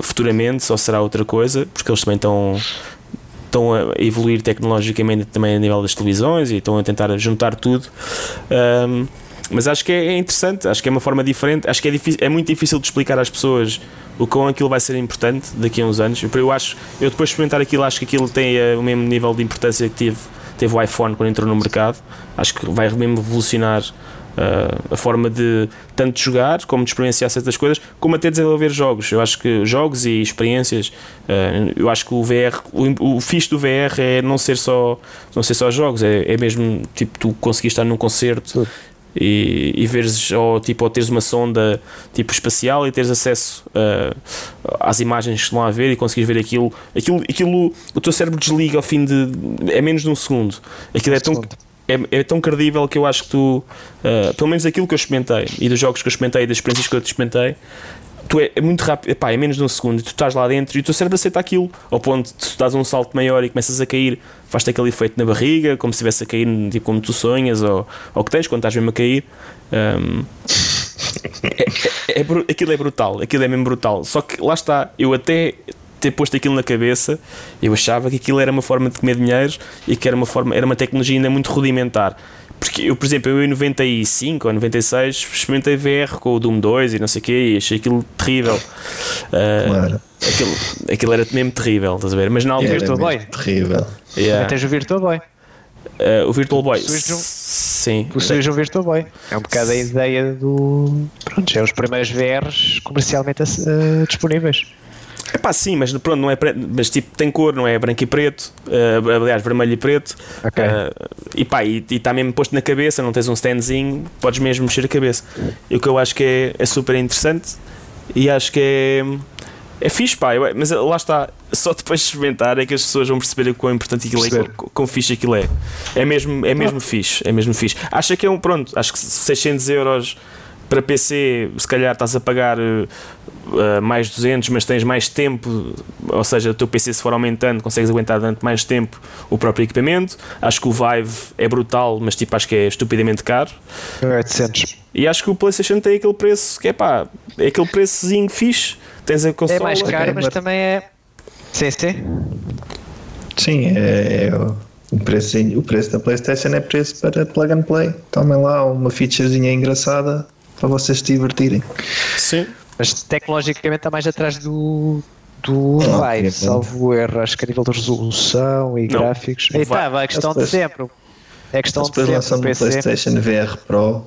futuramente ou será outra coisa, porque eles também estão estão a evoluir tecnologicamente também a nível das televisões e estão a tentar juntar tudo. Um, mas acho que é interessante, acho que é uma forma diferente, acho que é, difícil, é muito difícil de explicar às pessoas o quão aquilo vai ser importante daqui a uns anos. Eu acho, eu depois de experimentar aquilo, acho que aquilo tem uh, o mesmo nível de importância que teve, teve o iPhone quando entrou no mercado. Acho que vai mesmo revolucionar uh, a forma de tanto jogar como de experienciar certas coisas, como até desenvolver jogos. Eu acho que jogos e experiências, uh, eu acho que o VR, o, o fixe do VR é não ser só, não ser só jogos, é, é mesmo tipo tu conseguir estar num concerto e, e veres ou, tipo, ou teres uma sonda tipo espacial e teres acesso uh, às imagens que estão a ver e conseguires ver aquilo, aquilo, aquilo o teu cérebro desliga ao fim de é menos de um segundo. Aquilo é tão, é, é tão credível que eu acho que tu uh, pelo menos aquilo que eu experimentei e dos jogos que eu experimentei e das experiências que eu experimentei tu é, é, muito rápido, epá, é menos de um segundo, tu estás lá dentro e o teu cérebro aceita aquilo, ao ponto de tu dás um salto maior e começas a cair, faz-te aquele efeito na barriga, como se estivesse a cair, tipo como tu sonhas ou, ou que tens quando estás mesmo a cair. Um, é, é, é, aquilo é brutal, aquilo é mesmo brutal. Só que lá está, eu até ter posto aquilo na cabeça, eu achava que aquilo era uma forma de comer dinheiro e que era uma forma, era uma tecnologia ainda muito rudimentar. Porque eu, por exemplo, eu em 95 ou 96 experimentei VR com o Doom 2 e não sei o quê e achei aquilo terrível. Uh, claro. aquilo, aquilo era mesmo terrível, estás a ver? Mas na altura. Virtual Boy. Terrível. Yeah. Tens o Virtual Boy. Uh, o Virtual Boy. Um, Sim. O um Virtual Boy. É um bocado a ideia do. Pronto, é os primeiros VRs comercialmente uh, disponíveis. É pá, sim, mas pronto, não é mas tipo tem cor, não é branco e preto, uh, aliás, vermelho e preto. Okay. Uh, e pá, e está mesmo posto na cabeça, não tens um standzinho, podes mesmo mexer a cabeça. E o que eu acho que é, é super interessante e acho que é. É fixe, pá, mas lá está, só depois de experimentar é que as pessoas vão perceber o quão importante aquilo é, quão, quão fixe aquilo é. É mesmo, é mesmo ah. fixe, é mesmo fixe. Acha que é um, pronto, acho que 600 euros para PC, se calhar estás a pagar uh, mais 200, mas tens mais tempo, ou seja, o teu PC se for aumentando, consegues aguentar durante mais tempo o próprio equipamento. Acho que o Vive é brutal, mas tipo, acho que é estupidamente caro. 800. E acho que o PlayStation tem aquele preço que é pá, é aquele preçozinho fixe. Tens a consola. É mais caro, mas também é. Sim, sim. Sim, é, é o preço, o preço da PlayStation é preço para plug and play. Tomem lá uma featurezinha engraçada para vocês se divertirem. Sim. Mas tecnologicamente está mais atrás do, do oh, Vive, salvo erro, acho que a nível de resolução e não. gráficos. Aí está, a questão de sempre. É questão de depois lançando no PlayStation VR Pro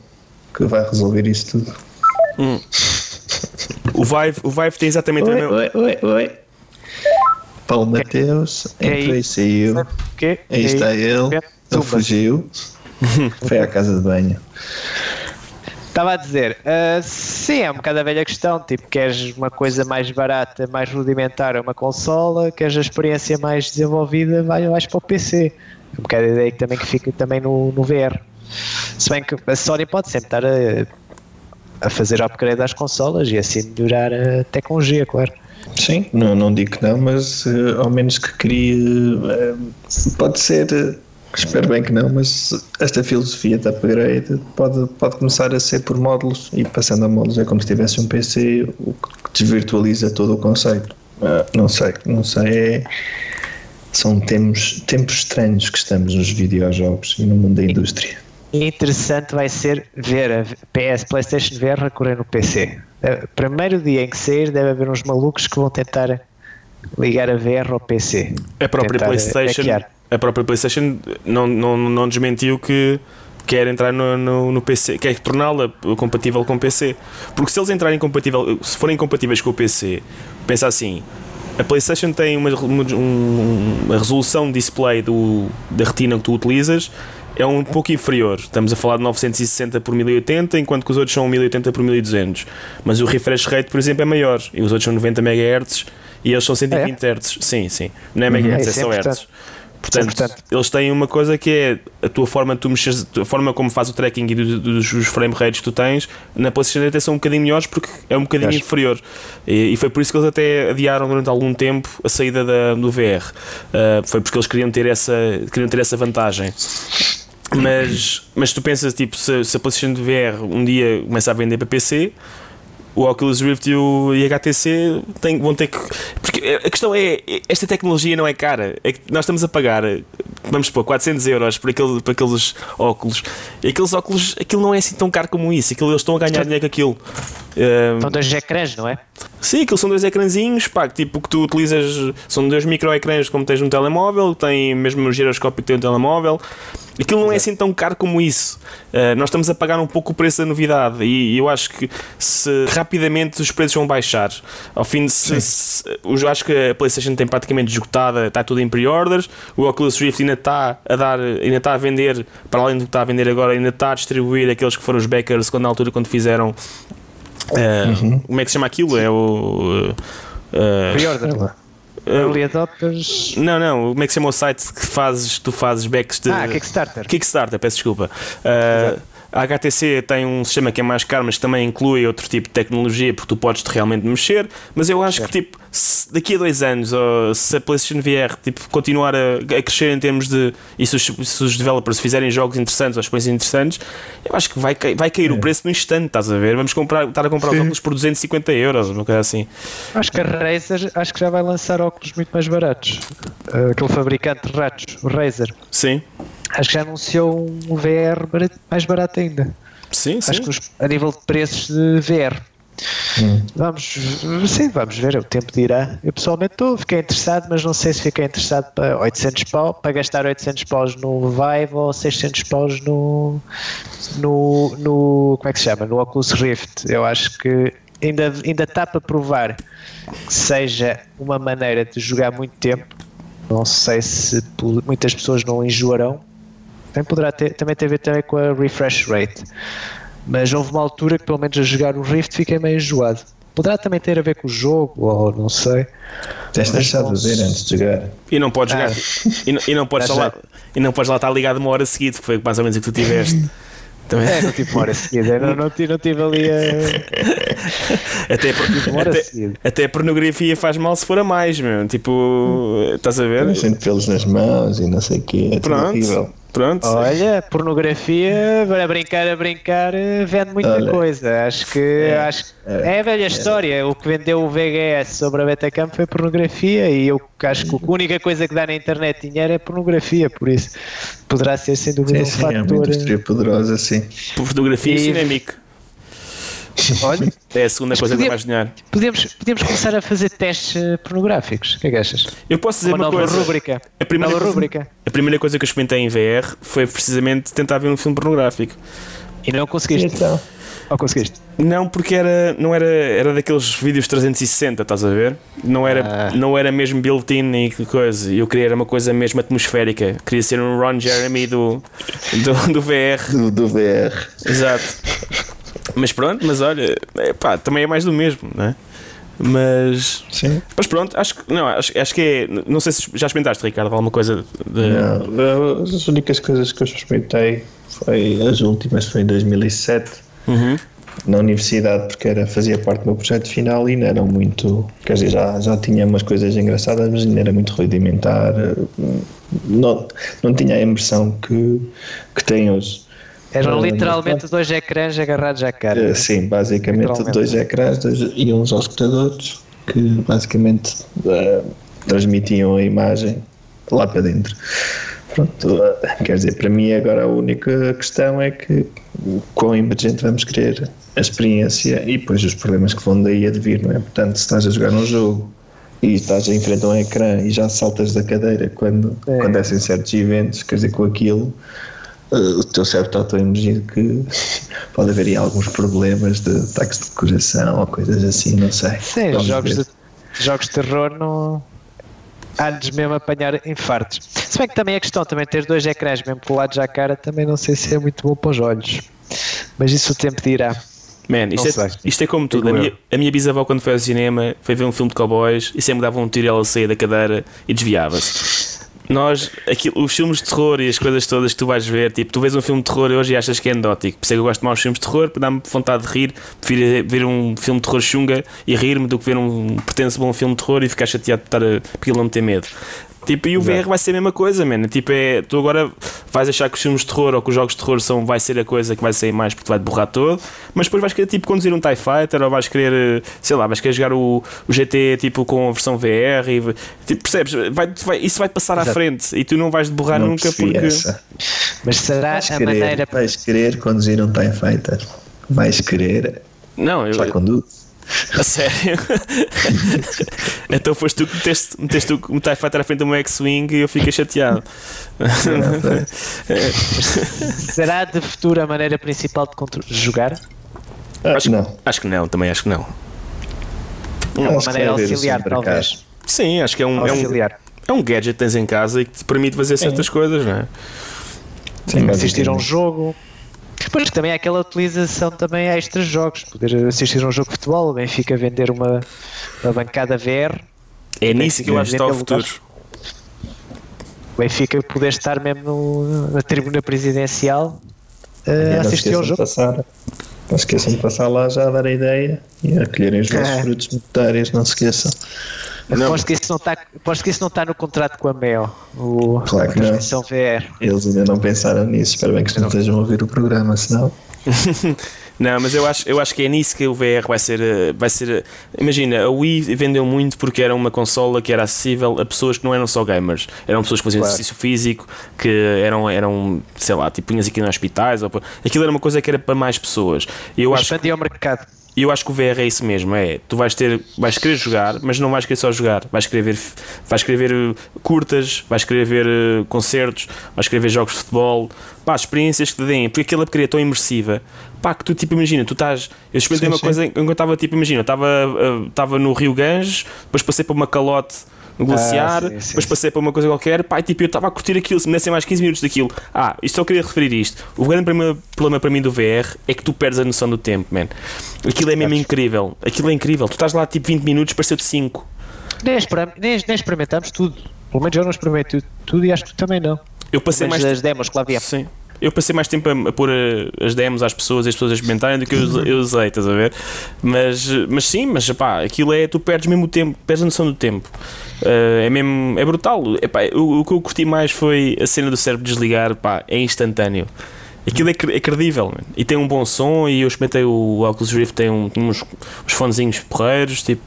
que vai resolver isso tudo. Hum. o, Vive, o Vive tem exatamente oi, a mesma. Oi, oi, oi. Paulo Mateus entrou e saiu. Que? Aí está ele. Ele fugiu. [laughs] Foi à casa de banho. Estava a dizer, uh, sim, é um bocado a velha questão, tipo, queres uma coisa mais barata, mais rudimentar, uma consola, queres a experiência mais desenvolvida, vai, vais para o PC. É um bocado a ideia que também que fica também no, no VR. Se bem que a Sony pode sempre estar a, a fazer upgrade às consolas e assim melhorar a tecnologia, claro. Sim, não, não digo que não, mas uh, ao menos que crie, uh, pode ser Espero bem que não, mas esta filosofia de upgrade pode, pode começar a ser por módulos e passando a módulos é como se tivesse um PC, o que desvirtualiza todo o conceito. Uh, não sei, não sei. É, são tempos, tempos estranhos que estamos nos videojogos e no mundo da indústria. Interessante vai ser ver a PS PlayStation VR a correr no PC. Uh, primeiro dia em que sair, deve haver uns malucos que vão tentar ligar a VR ao PC. A própria PlayStation. Hackear a própria PlayStation não, não, não desmentiu que quer entrar no, no, no PC, quer torná-la compatível com o PC. Porque se eles entrarem compatível, se forem compatíveis com o PC, pensa assim. A PlayStation tem uma, uma, uma resolução de display do, da retina que tu utilizas é um pouco inferior. Estamos a falar de 960 por 1080, enquanto que os outros são 1080 por 1200. Mas o refresh rate, por exemplo, é maior. E os outros são 90 MHz e eles são 120 é? Hz. Sim, sim. Não é MHz, é, é só Hz. Portanto, eles têm uma coisa que é a tua forma de tu mexeres, a forma como faz o tracking e dos, dos frame rates que tu tens, na PlayStation até são um bocadinho melhores porque é um bocadinho inferior. E, e, foi por isso que eles até adiaram durante algum tempo a saída da, do VR. Uh, foi porque eles queriam ter essa, queriam ter essa vantagem. Mas, mas tu pensas, tipo, se, se a PlayStation VR um dia começa a vender para PC, o Oculus Rift e o HTC tem, vão ter que. Porque a questão é: esta tecnologia não é cara. É que nós estamos a pagar, vamos supor, 400 euros por, aquele, por aqueles óculos. E aqueles óculos, aquilo não é assim tão caro como isso. Aquilo, eles estão a ganhar dinheiro com aquilo. São dois ecrãs, não é? Sim, aquilo são dois ecrãzinhos, pá, tipo que tu utilizas, são dois micro ecrãs como tens no telemóvel, tem mesmo o giroscópio que tem no telemóvel. Aquilo não é assim tão caro como isso. Uh, nós estamos a pagar um pouco o preço da novidade e, eu acho que se rapidamente os preços vão baixar. Ao fim de se, se, eu acho que a PlayStation tem praticamente esgotada, está tudo em pre-orders. O Oculus Rift ainda está a dar, ainda está a vender, para além do que está a vender agora, ainda está a distribuir aqueles que foram os backers quando na altura quando fizeram uh, uhum. como é que se chama aquilo? É o uh, pre-order. Early Adopters. Não, não, como é que se chama o site que fazes, tu fazes backs de. Ah, Kickstarter. Kickstarter, peço desculpa. Uh, a HTC tem um sistema que é mais caro, mas também inclui outro tipo de tecnologia porque tu podes realmente mexer. Mas eu acho certo. que tipo, daqui a dois anos, ou se a PlayStation VR tipo, continuar a, a crescer em termos de. e se os, se os, developers fizerem jogos interessantes ou experiências interessantes, eu acho que vai, vai cair é. o preço no instante, estás a ver? Vamos comprar, estar a comprar Sim. os óculos por 250 euros, uma coisa assim. Acho que a Razer acho que já vai lançar óculos muito mais baratos. Aquele fabricante de ratos, o Razer. Sim acho que já anunciou um VR barato, mais barato ainda. Sim, acho sim. que os, a nível de preços de VR. Hum. Vamos, sim, vamos ver, o tempo dirá. Eu pessoalmente estou, fiquei interessado, mas não sei se fiquei interessado para 800 pau, para gastar 800 paus no Vive ou 600 paus no, no, no, como é que se chama? No Oculus Rift. Eu acho que ainda, ainda está para provar que seja uma maneira de jogar muito tempo. Não sei se muitas pessoas não enjoarão, também poderá ter, também ter a ver também com a refresh rate. Mas houve uma altura que, pelo menos a jogar o Rift, fiquei meio enjoado. Poderá também ter a ver com o jogo, ou não sei. Tens deixado de ver antes de jogar. E não podes ah. jogar. E, não, e, não podes [laughs] lá, e não podes lá estar ligado uma hora seguida, que foi mais ou menos o que tu tiveste. Também. [laughs] É, não tive uma hora seguida, não, não, tive, não tive ali a. [laughs] Até, por, até, até, a pornografia faz mal se for a mais, meu. Tipo, estás a ver? Sendo pelos nas mãos e não sei o quê. É Pronto. Pronto. Olha, pornografia, para brincar a brincar, vende muita Olha, coisa. Acho que é, acho, é, é a velha é, história. O que vendeu o VHS sobre a Betacam foi pornografia e eu acho que a única coisa que dá na internet dinheiro é pornografia, por isso poderá ser sem dúvida sim, um sim, fator. É uma indústria poderosa, sim. Fotografia e cinémica. Olha, é a segunda coisa que dá mais dinheiro. Podemos, podemos começar a fazer testes eh, pornográficos. O que é que achas? Eu posso dizer uma, uma coisa. Rubrica. A primeira, nova coisa, rubrica. a primeira coisa que eu experimentei em VR foi precisamente tentar ver um filme pornográfico. E não conseguiste? Então. Ou conseguiste? Não, porque era, não era, era daqueles vídeos 360, estás a ver? Não era, ah. não era mesmo built-in e que coisa. Eu queria uma coisa mesmo atmosférica. Queria ser um Ron Jeremy do, do, do VR. Do, do VR. Exato. Mas pronto, mas olha, é, pá, também é mais do mesmo, não é? Mas, Sim. mas pronto, acho que não, acho, acho que é. Não sei se já experimentaste, Ricardo, alguma coisa de. Não, as únicas coisas que eu experimentei foi as últimas, foi em 2007. Uhum. Na universidade, porque era, fazia parte do meu projeto final e não eram muito. Quer dizer, já, já tinha umas coisas engraçadas, mas ainda era muito rudimentar. Não, não tinha a imersão que, que tem hoje. Eram literalmente dois ecrãs agarrados à cara. Eh, sim, basicamente dois ecrãs dois, e uns auscultadores que basicamente uh, transmitiam a imagem lá para dentro. Pronto, uh, quer dizer, para mim agora a única questão é que quão emergente vamos querer a experiência e depois os problemas que vão daí a vir, não é? Portanto, se estás a jogar um jogo e estás em frente a um ecrã e já saltas da cadeira quando é. acontecem certos eventos, quer dizer, com aquilo o teu cérebro está tão emergido que [laughs] pode haver aí alguns problemas de ataques de coração ou coisas assim, não sei. Sim, Vamos jogos ver. de, jogos de terror não. Há-lhes mesmo apanhar infartos. Se bem que também a questão também ter dois ecrãs mesmo colados à cara, também não sei se é muito bom para os olhos. Mas isso o tempo dirá. Man, isto, é, isto é como tudo. A minha, a minha bisavó, quando foi ao cinema, foi ver um filme de cowboys e sempre dava um tiro e ela saía da cadeira e desviava-se. Nós, aquilo, os filmes de terror e as coisas todas que tu vais ver, tipo, tu vês um filme de terror hoje e achas que é anedótico. Por isso é que eu gosto de filmes de terror, para dar-me vontade de rir. Prefiro ver um filme de terror chunga e rir-me do que ver um pertence um filme de terror e ficar chateado por estar a, porque ele não me ter medo. Tipo, e o VR vai ser a mesma coisa, man. Tipo, é, tu agora vais achar que os filmes de terror ou que os jogos de terror são, vai ser a coisa que vai sair mais porque vai te borrar todo, mas depois vais querer tipo conduzir um TIE Fighter ou vais querer, eh, sei lá, vais querer jogar o, o GT tipo com a versão VR e tipo, percebes? Vai, vai, isso vai passar à Exato. frente e tu não vais te borrar Não nunca porque. essa. Mas será Vais a querer, maneira. vais querer conduzir um TIE Fighter. Vais querer. Não, eu, Já conduz. A sério. [laughs] então foste tu que meteste, meteste o um TIE Fighter à frente de uma X-Wing e eu fiquei chateado. [laughs] Será de futuro a maneira principal de jogar? Ah, Acho, não. acho que não, também acho que não. É uma maneira auxiliar, cá. talvez. Sim, acho que é um, é um, é um gadget que tens em casa e que te permite fazer certas coisas, não é? Sim, assistir a um jogo. Depois também há aquela utilização também a extras jogos, poder assistir a um jogo de futebol, o Benfica vender uma, uma bancada VR, É nisso que eu acho que está o futuro. o Benfica poder estar mesmo no- na tribuna presidencial uh, não a assistir ao jogo. Passar, não esqueçam de passar lá já a dar a ideia e a colherem os vossos Ah. frutos monetários, não se esqueçam. Aposto que, isso não está, aposto que isso não está no contrato com a Mel, o, Claro que não. VR. Eles ainda não pensaram nisso, espero bem que não estejam a ouvir o programa, senão. [laughs] Não, mas eu acho, eu acho que é nisso que o VR vai ser. eh, Vai ser eh, imagina, a Wii vendeu muito porque era uma consola que era acessível a pessoas que não eram só gamers. Eram pessoas que faziam Claro. exercício físico, que eram, eram, sei lá, tipo, punhas aqui nos hospitais. Ou, aquilo era uma coisa que era para mais pessoas. E eu acho, Expandir ao mercado. E eu acho que o VR é isso mesmo. É, tu vais ter, vais querer jogar, mas não vais querer só jogar. Vais querer ver, vais querer ver eh, curtas, vais querer ver eh, concertos, vais querer ver jogos de futebol. Pá, experiências que te deem, porque aquela porcaria é tão imersiva. Pá, que tu tipo, imagina, tu estás. Eu experimentei uma sim. coisa em que eu estava tipo, imagina, eu estava eh, estava no Rio Ganges, depois passei para uma calote no glaciar, sim, sim, depois sim. passei para uma coisa qualquer, pá, e tipo, eu estava a curtir aquilo, se me dessem mais 15 minutos daquilo. Ah, isto só queria referir isto. O grande problema, problema para mim do VR é que tu perdes a noção do tempo, man. Aquilo é mesmo incrível. Aquilo é incrível. Tu estás lá tipo 20 minutos, pareceu-te 5. Nem, nem, nem experimentamos tudo. Pelo menos eu não experimentei tudo, tudo e acho que tu também não. Eu passei mais das demos que lá havia. Sim. Eu passei mais tempo a, a pôr eh, as demos às pessoas e as pessoas a experimentarem do que eu, eu usei, estás a ver? Mas, mas sim, mas pá, aquilo é. Tu perdes mesmo o tempo, perdes a noção do tempo. Eh, é mesmo. É brutal. Epá, o, o que eu curti mais foi a cena do cérebro desligar, pá, é instantâneo. Aquilo é, é credível, man. e tem um bom som. E eu experimentei o Oculus Rift, tem um- uns, uns fonezinhos porreiros, tipo,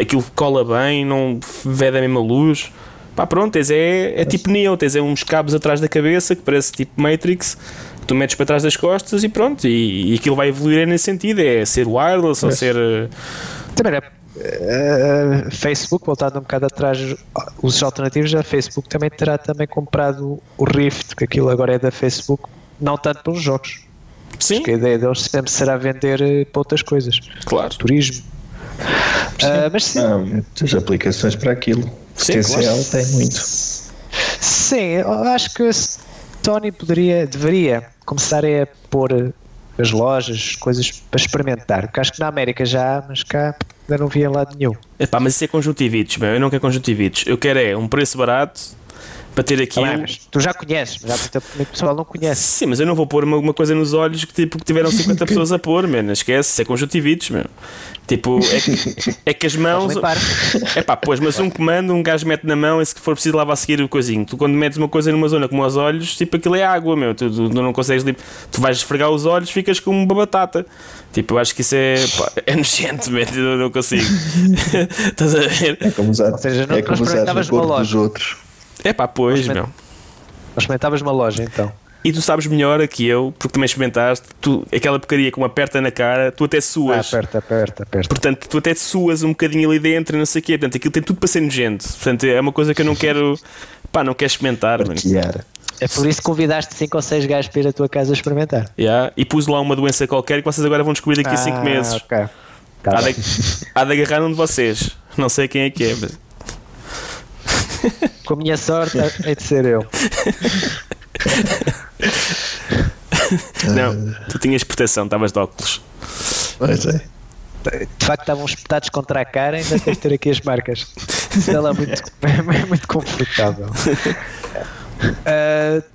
aquilo cola bem, não vede a mesma luz. Pá, pronto, tens é, é tipo Neo, tens é uns cabos atrás da cabeça que parece tipo Matrix, que tu metes para trás das costas e pronto, e, e aquilo vai evoluir nesse sentido, é ser wireless ou ser. eh, Também era. eh, Facebook, voltando um bocado atrás, os alternativos, a Facebook também terá também comprado o Rift, que aquilo agora é da Facebook, não tanto pelos jogos. Sim, Porque a ideia deles sempre será vender eh, para outras coisas. claro. Turismo. Ah, mas sim, Há muitas aplicações para aquilo. Sim, Potencial claro. tem muito. sim, acho que a Sony poderia, deveria começar a pôr as lojas, coisas para experimentar. Porque acho que na América já há, mas cá ainda não via lado nenhum. Epá, mas isso é conjuntivitos, meu. eu não quero conjuntivitos. Eu quero é um preço barato para ter aquilo. bem, mas tu já conheces, mas já muito, muito pessoal não conhece. Sim, mas eu não vou pôr uma, uma coisa nos olhos que, tipo, que tiveram 50 [laughs] pessoas a pôr, man. esquece, isso é conjuntivitos, meu. Tipo, é que, é que as mãos. É pá, pois, mas um comando, um gajo mete na mão e se for preciso lava a seguir o coisinho. Tu quando metes uma coisa numa zona como os olhos, tipo aquilo é água, meu. Tu, tu não consegues limpar. Tu vais esfregar os olhos, ficas com uma batata. Tipo, eu acho que isso é. Pá, é nojento. Eu não consigo. [laughs] Estás a ver? É como usar, seja, não- é como usar no corpo dos outros. É pá, pois, Mas, meu. Mas experimentavas uma loja então. E tu sabes melhor que eu, porque também experimentaste, tu, aquela porcaria com uma aperta na cara, tu até Ah, suas. aperta, aperta, aperta. Portanto, tu até suas um bocadinho ali dentro e não sei o quê. Portanto, aquilo tem tudo para ser nojento. Portanto, é uma coisa que eu não quero. Pá, não quero experimentar. É por isso que convidaste 5 ou 6 gajos para ir à tua casa experimentar. Yeah, e pus lá uma doença qualquer que vocês agora vão descobrir daqui a 5 meses. ok. Tá Há de, há de agarrar um de vocês. Não sei quem é que é, mas. [laughs] Com a minha sorte, hei de ser eu. [laughs] Não, tu tinhas proteção, estavas de óculos. Pois é. De facto, estavam espetados contra a cara, ainda tens de ter aqui as marcas. É lá muito, é muito confortável.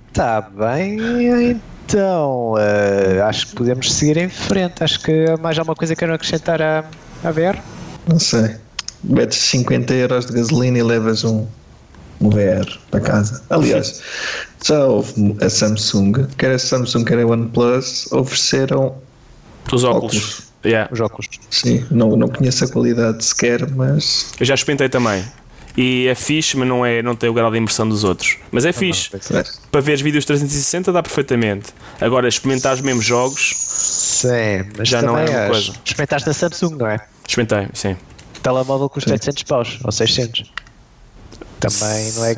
Está [laughs] bem, então ah, acho que podemos seguir em frente. Acho que há mais alguma coisa que queiram acrescentar à, à VR? Não sei. Metes 50 euros de gasolina e levas um, um VR para casa. Aliás, já houve a Samsung, quer a Samsung, quer a OnePlus, ofereceram. Os óculos. Óculos. Yeah. Os óculos. Sim, não, não conheço a qualidade sequer, mas. Eu já experimentei também. E é fixe, mas não, é, não tem o grau de imersão dos outros. Mas é fixe. Para ver vídeos 360 dá perfeitamente. Agora, experimentar os mesmos jogos, Sim, mas Já não é uma coisa. Experimentaste a Samsung, não é? experimentei, sim. Telemóvel custa 700 paus, ou 600. Também não é.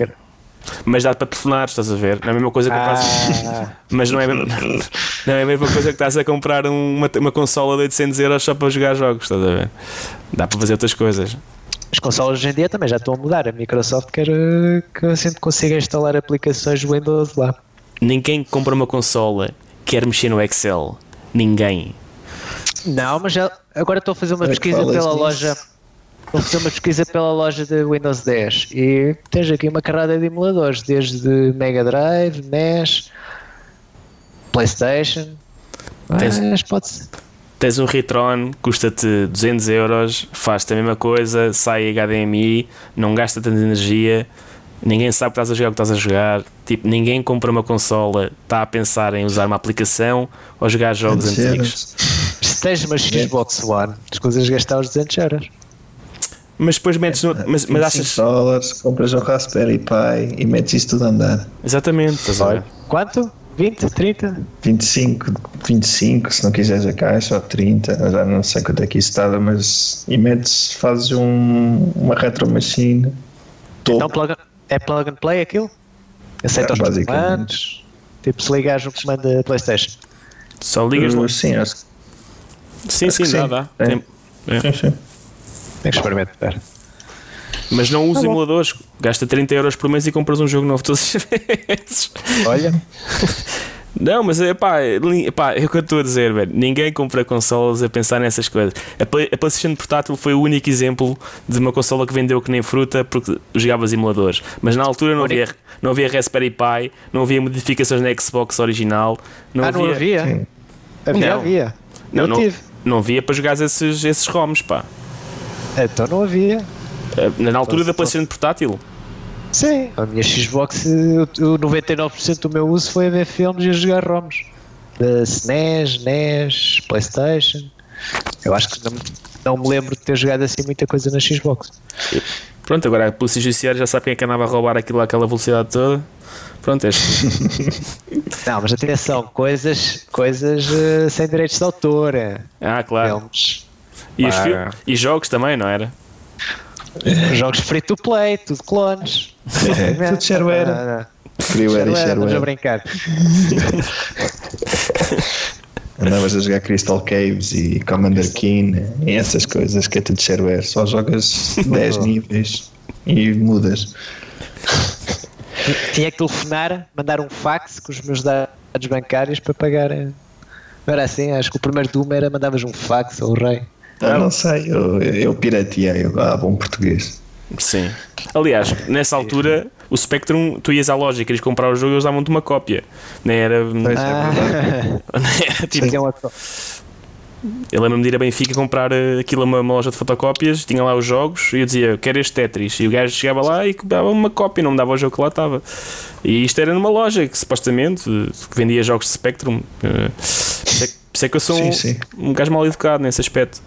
Mas dá para telefonar, estás a ver? Não é a mesma coisa que eu faço. Ah, [laughs] Mas não é, a mesma- não é a mesma coisa que estás a comprar um- uma, uma consola de 800 euros só para jogar jogos, estás a ver? Dá para fazer outras coisas. As consolas hoje em dia também já estão a mudar. A Microsoft quer eh, que a gente consiga instalar aplicações Windows lá. Ninguém que compra uma consola quer mexer no Excel. Ninguém. Não, mas já, agora estou a fazer uma É pesquisa pela loja. A fazer uma pesquisa pela loja de Windows 10 e tens aqui uma carrada de emuladores, desde Mega Drive, NES, PlayStation. Tens- Mas pode-se. Tens um Retron, custa-te 200 euros, faz-te a mesma coisa, sai HDMI, não gasta tanta energia, ninguém sabe que estás a jogar o que estás a jogar. Tipo, ninguém compra uma consola, está a pensar em usar uma aplicação ou jogar jogos antigos. Se tens uma Xbox One, as coisas gastar os 200 euros. Mas depois metes no. Mas, mas 25 achas. dólares, compras um Raspberry Pi e metes isso tudo a andar. Exatamente, estás a ver? Quanto? 20? 30? 25, 25 se não quiseres a caixa, ou 30, eu já não sei quanto é que isso estava, mas. E metes, fazes um, uma retro machine. Então Topo. plug, é plug and play aquilo? Aceita É, os basicamente. comandos? Tipo, se ligares o comando da Playstation. Só ligas lá. Uh, sim, acho Sim, acho sim, que dá, sim. dá. É. Tem- é. sim, sim. Tem que experimentar. Mas não Tá usa bom. emuladores, gasta 30 euros por mês e compras um jogo novo todas as [laughs] vezes. Olha, Não, mas é pá, é li- pá, é o que eu estou a dizer, velho. Ninguém compra consolas a pensar nessas coisas. A, Play- a PlayStation portátil foi o único exemplo de uma consola que vendeu que nem fruta porque jogavas emuladores. Mas na altura não havia, não havia Raspberry Pi, não havia modificações na Xbox original, não ah, havia. não havia? Sim. Havia, Não. havia. Não, eu não, tive. não havia para jogar esses, esses ROMs, pá. Então não havia. Eh, Na altura Então, da PlayStation portátil. Sim. A minha Xbox, o o 99% do meu uso foi a ver filmes e a jogar ROMs. Da SNES, NES, Playstation. Eu acho que não, não me lembro de ter jogado assim muita coisa na Xbox. Pronto, agora a Polícia Judiciária já sabe quem é que andava a roubar aquilo àquela velocidade toda. Pronto, és [laughs] tu. Não, mas atenção, coisas, coisas eh, sem direitos de autor. eh, Ah, claro. Filmes. E, Ah. e jogos também, não era? Jogos free to play, tudo clones. É, tudo shareware. Freeware e Shareware, estamos a brincar. [laughs] Andavas a jogar Crystal Caves e Commander Keen e essas coisas que é tudo shareware. Só jogas [laughs] 10 níveis e mudas. [laughs] Tinha que telefonar, mandar um fax com os meus dados bancários para pagar. eh, Não era assim? Acho que o primeiro Doom era mandavas um fax ao rei. Ah, não sei, eu, eu pirateei, eu, ah, bom português. Sim. Aliás, nessa altura, o Spectrum, tu ias à loja e querias comprar o jogo e eles davam-te uma cópia. Não era. Pois é, Ah, [laughs] não era tipo, eu lembro-me de ir a Benfica comprar eh, aquilo a uma, uma loja de fotocópias, tinha lá os jogos e eu dizia, eu quero este Tetris. E o gajo chegava lá e dava uma cópia, não me dava o jogo que lá estava. E isto era numa loja que supostamente eh, que vendia jogos de Spectrum. Eh, Por isso é que- por isso é que eu sou Sim, um, sim. um gajo mal educado nesse aspecto.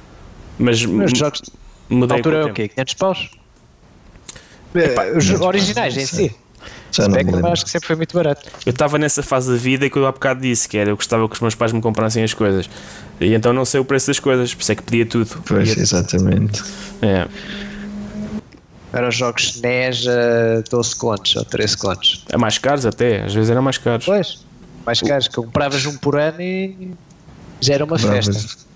Mas, Mas jogos na mudei altura com o é o quê? 500 paus? Eh, Os não originais em si. Spectrum acho que sempre foi muito barato. Eu estava nessa fase da vida que eu há bocado disse, que era eu gostava que os meus pais me comprassem as coisas. E então não sei o preço das coisas, por isso é que pedia tudo. Pois, Pedia- exatamente. É. Eram os jogos SNES a 12 contos ou 13 contos. É mais caros até, às vezes eram mais caros. Pois, mais caros, que compravas um por ano e já era uma Compravas. festa.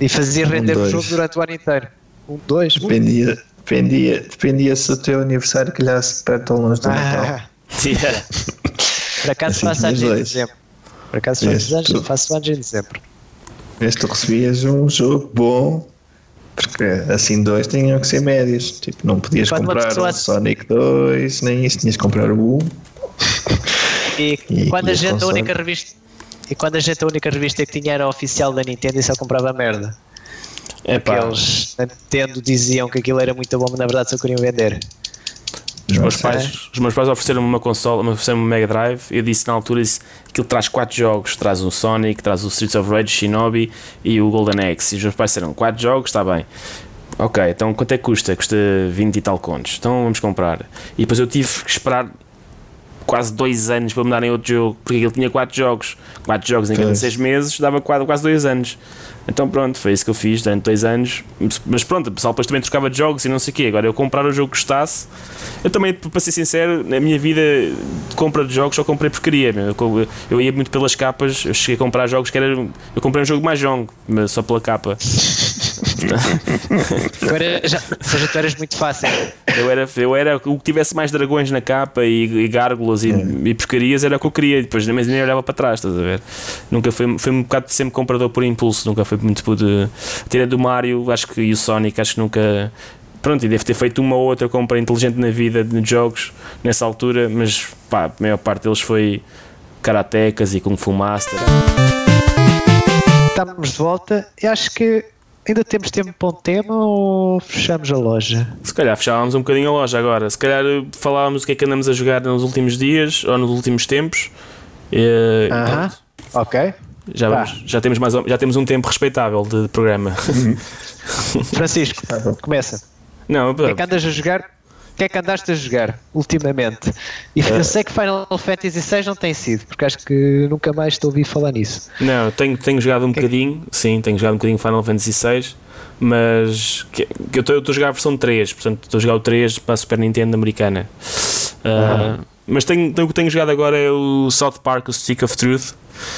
E fazia render o jogo durante o ano inteiro. Um, dois, um. Dependia, dependia, dependia se o teu aniversário calhasse perto ou longe do Natal. Ah, [laughs] Yeah. por acaso Assim faço anos em dezembro. Por acaso faço anos, tu- faço anos em dezembro. Vês, tu recebias um jogo bom, porque assim dois tinham que ser médios. Tipo, não podias comprar pessoa- um Sonic 2, nem isso, tinhas que comprar o 1. E, E- quando e a o gente a única revista e quando a gente a única revista que tinha era oficial da Nintendo e só comprava merda. É Porque pá, eles na Nintendo diziam que aquilo era muito bom, mas na verdade só queriam vender. os meus pais, os meus pais ofereceram-me uma consola, me ofereceram uma Mega Drive. Eu disse na altura: disse, aquilo traz 4 jogos, traz o Sonic, traz o Streets of Rage, Shinobi e o Golden Axe. E os meus pais disseram: 4 jogos, está bem. Ok, então quanto é que custa? Custa 20 e tal contos. Então vamos comprar. E depois eu tive que esperar quase 2 anos para me darem outro jogo, porque ele tinha 4 jogos. 4 jogos em cada. 6 meses dava quase, quase 2 anos. Então pronto, foi isso que eu fiz durante 2 anos. Mas pronto, o pessoal depois também trocava de jogos e não sei o quê. Agora eu comprar o jogo que gostasse. Eu também, para ser sincero, na minha vida de compra de jogos só comprei porcaria. meu. Eu, eu ia muito pelas capas, eu cheguei a comprar jogos que era. Eu comprei um jogo mais jongo, mas só pela capa. [laughs] Agora já, seja, tu eras muito fácil. Eu era, eu era o que tivesse mais dragões na capa e, e gárgulas e, e porcarias era o que eu queria. Depois mas nem olhava para trás, estás a ver? Nunca foi, foi um bocado sempre comprador por impulso, nunca foi muito por de. Tira do Mario, acho que e o Sonic, acho que nunca. Pronto, e deve ter feito uma ou outra compra inteligente na vida de jogos nessa altura, mas pá, a maior parte deles foi karatecas e Kung Fu Master. Estamos de volta e acho que ainda temos tempo para um tema ou fechamos a loja? Se calhar fechávamos um bocadinho a loja agora. Se calhar falávamos o que é que andamos a jogar nos últimos dias ou nos últimos tempos. E, Aham. pronto. Ok. Já, vamos- já, temos mais, já temos um tempo respeitável de programa. [laughs] Francisco, Ah, bom. começa. Não, O que é que andas a jogar? O que é que andaste a jogar ultimamente? E eu sei que Final Fantasy VI não tem sido, porque acho que nunca mais estou a ouvir falar nisso. não, tenho, tenho jogado um Que- bocadinho, sim, tenho jogado um bocadinho Final Fantasy VI, mas que, que eu estou a jogar a versão 3, portanto estou a jogar o 3 para a Super Nintendo americana. Ah, Mas tenho, tenho, o que tenho jogado agora é o South Park, o Stick of Truth.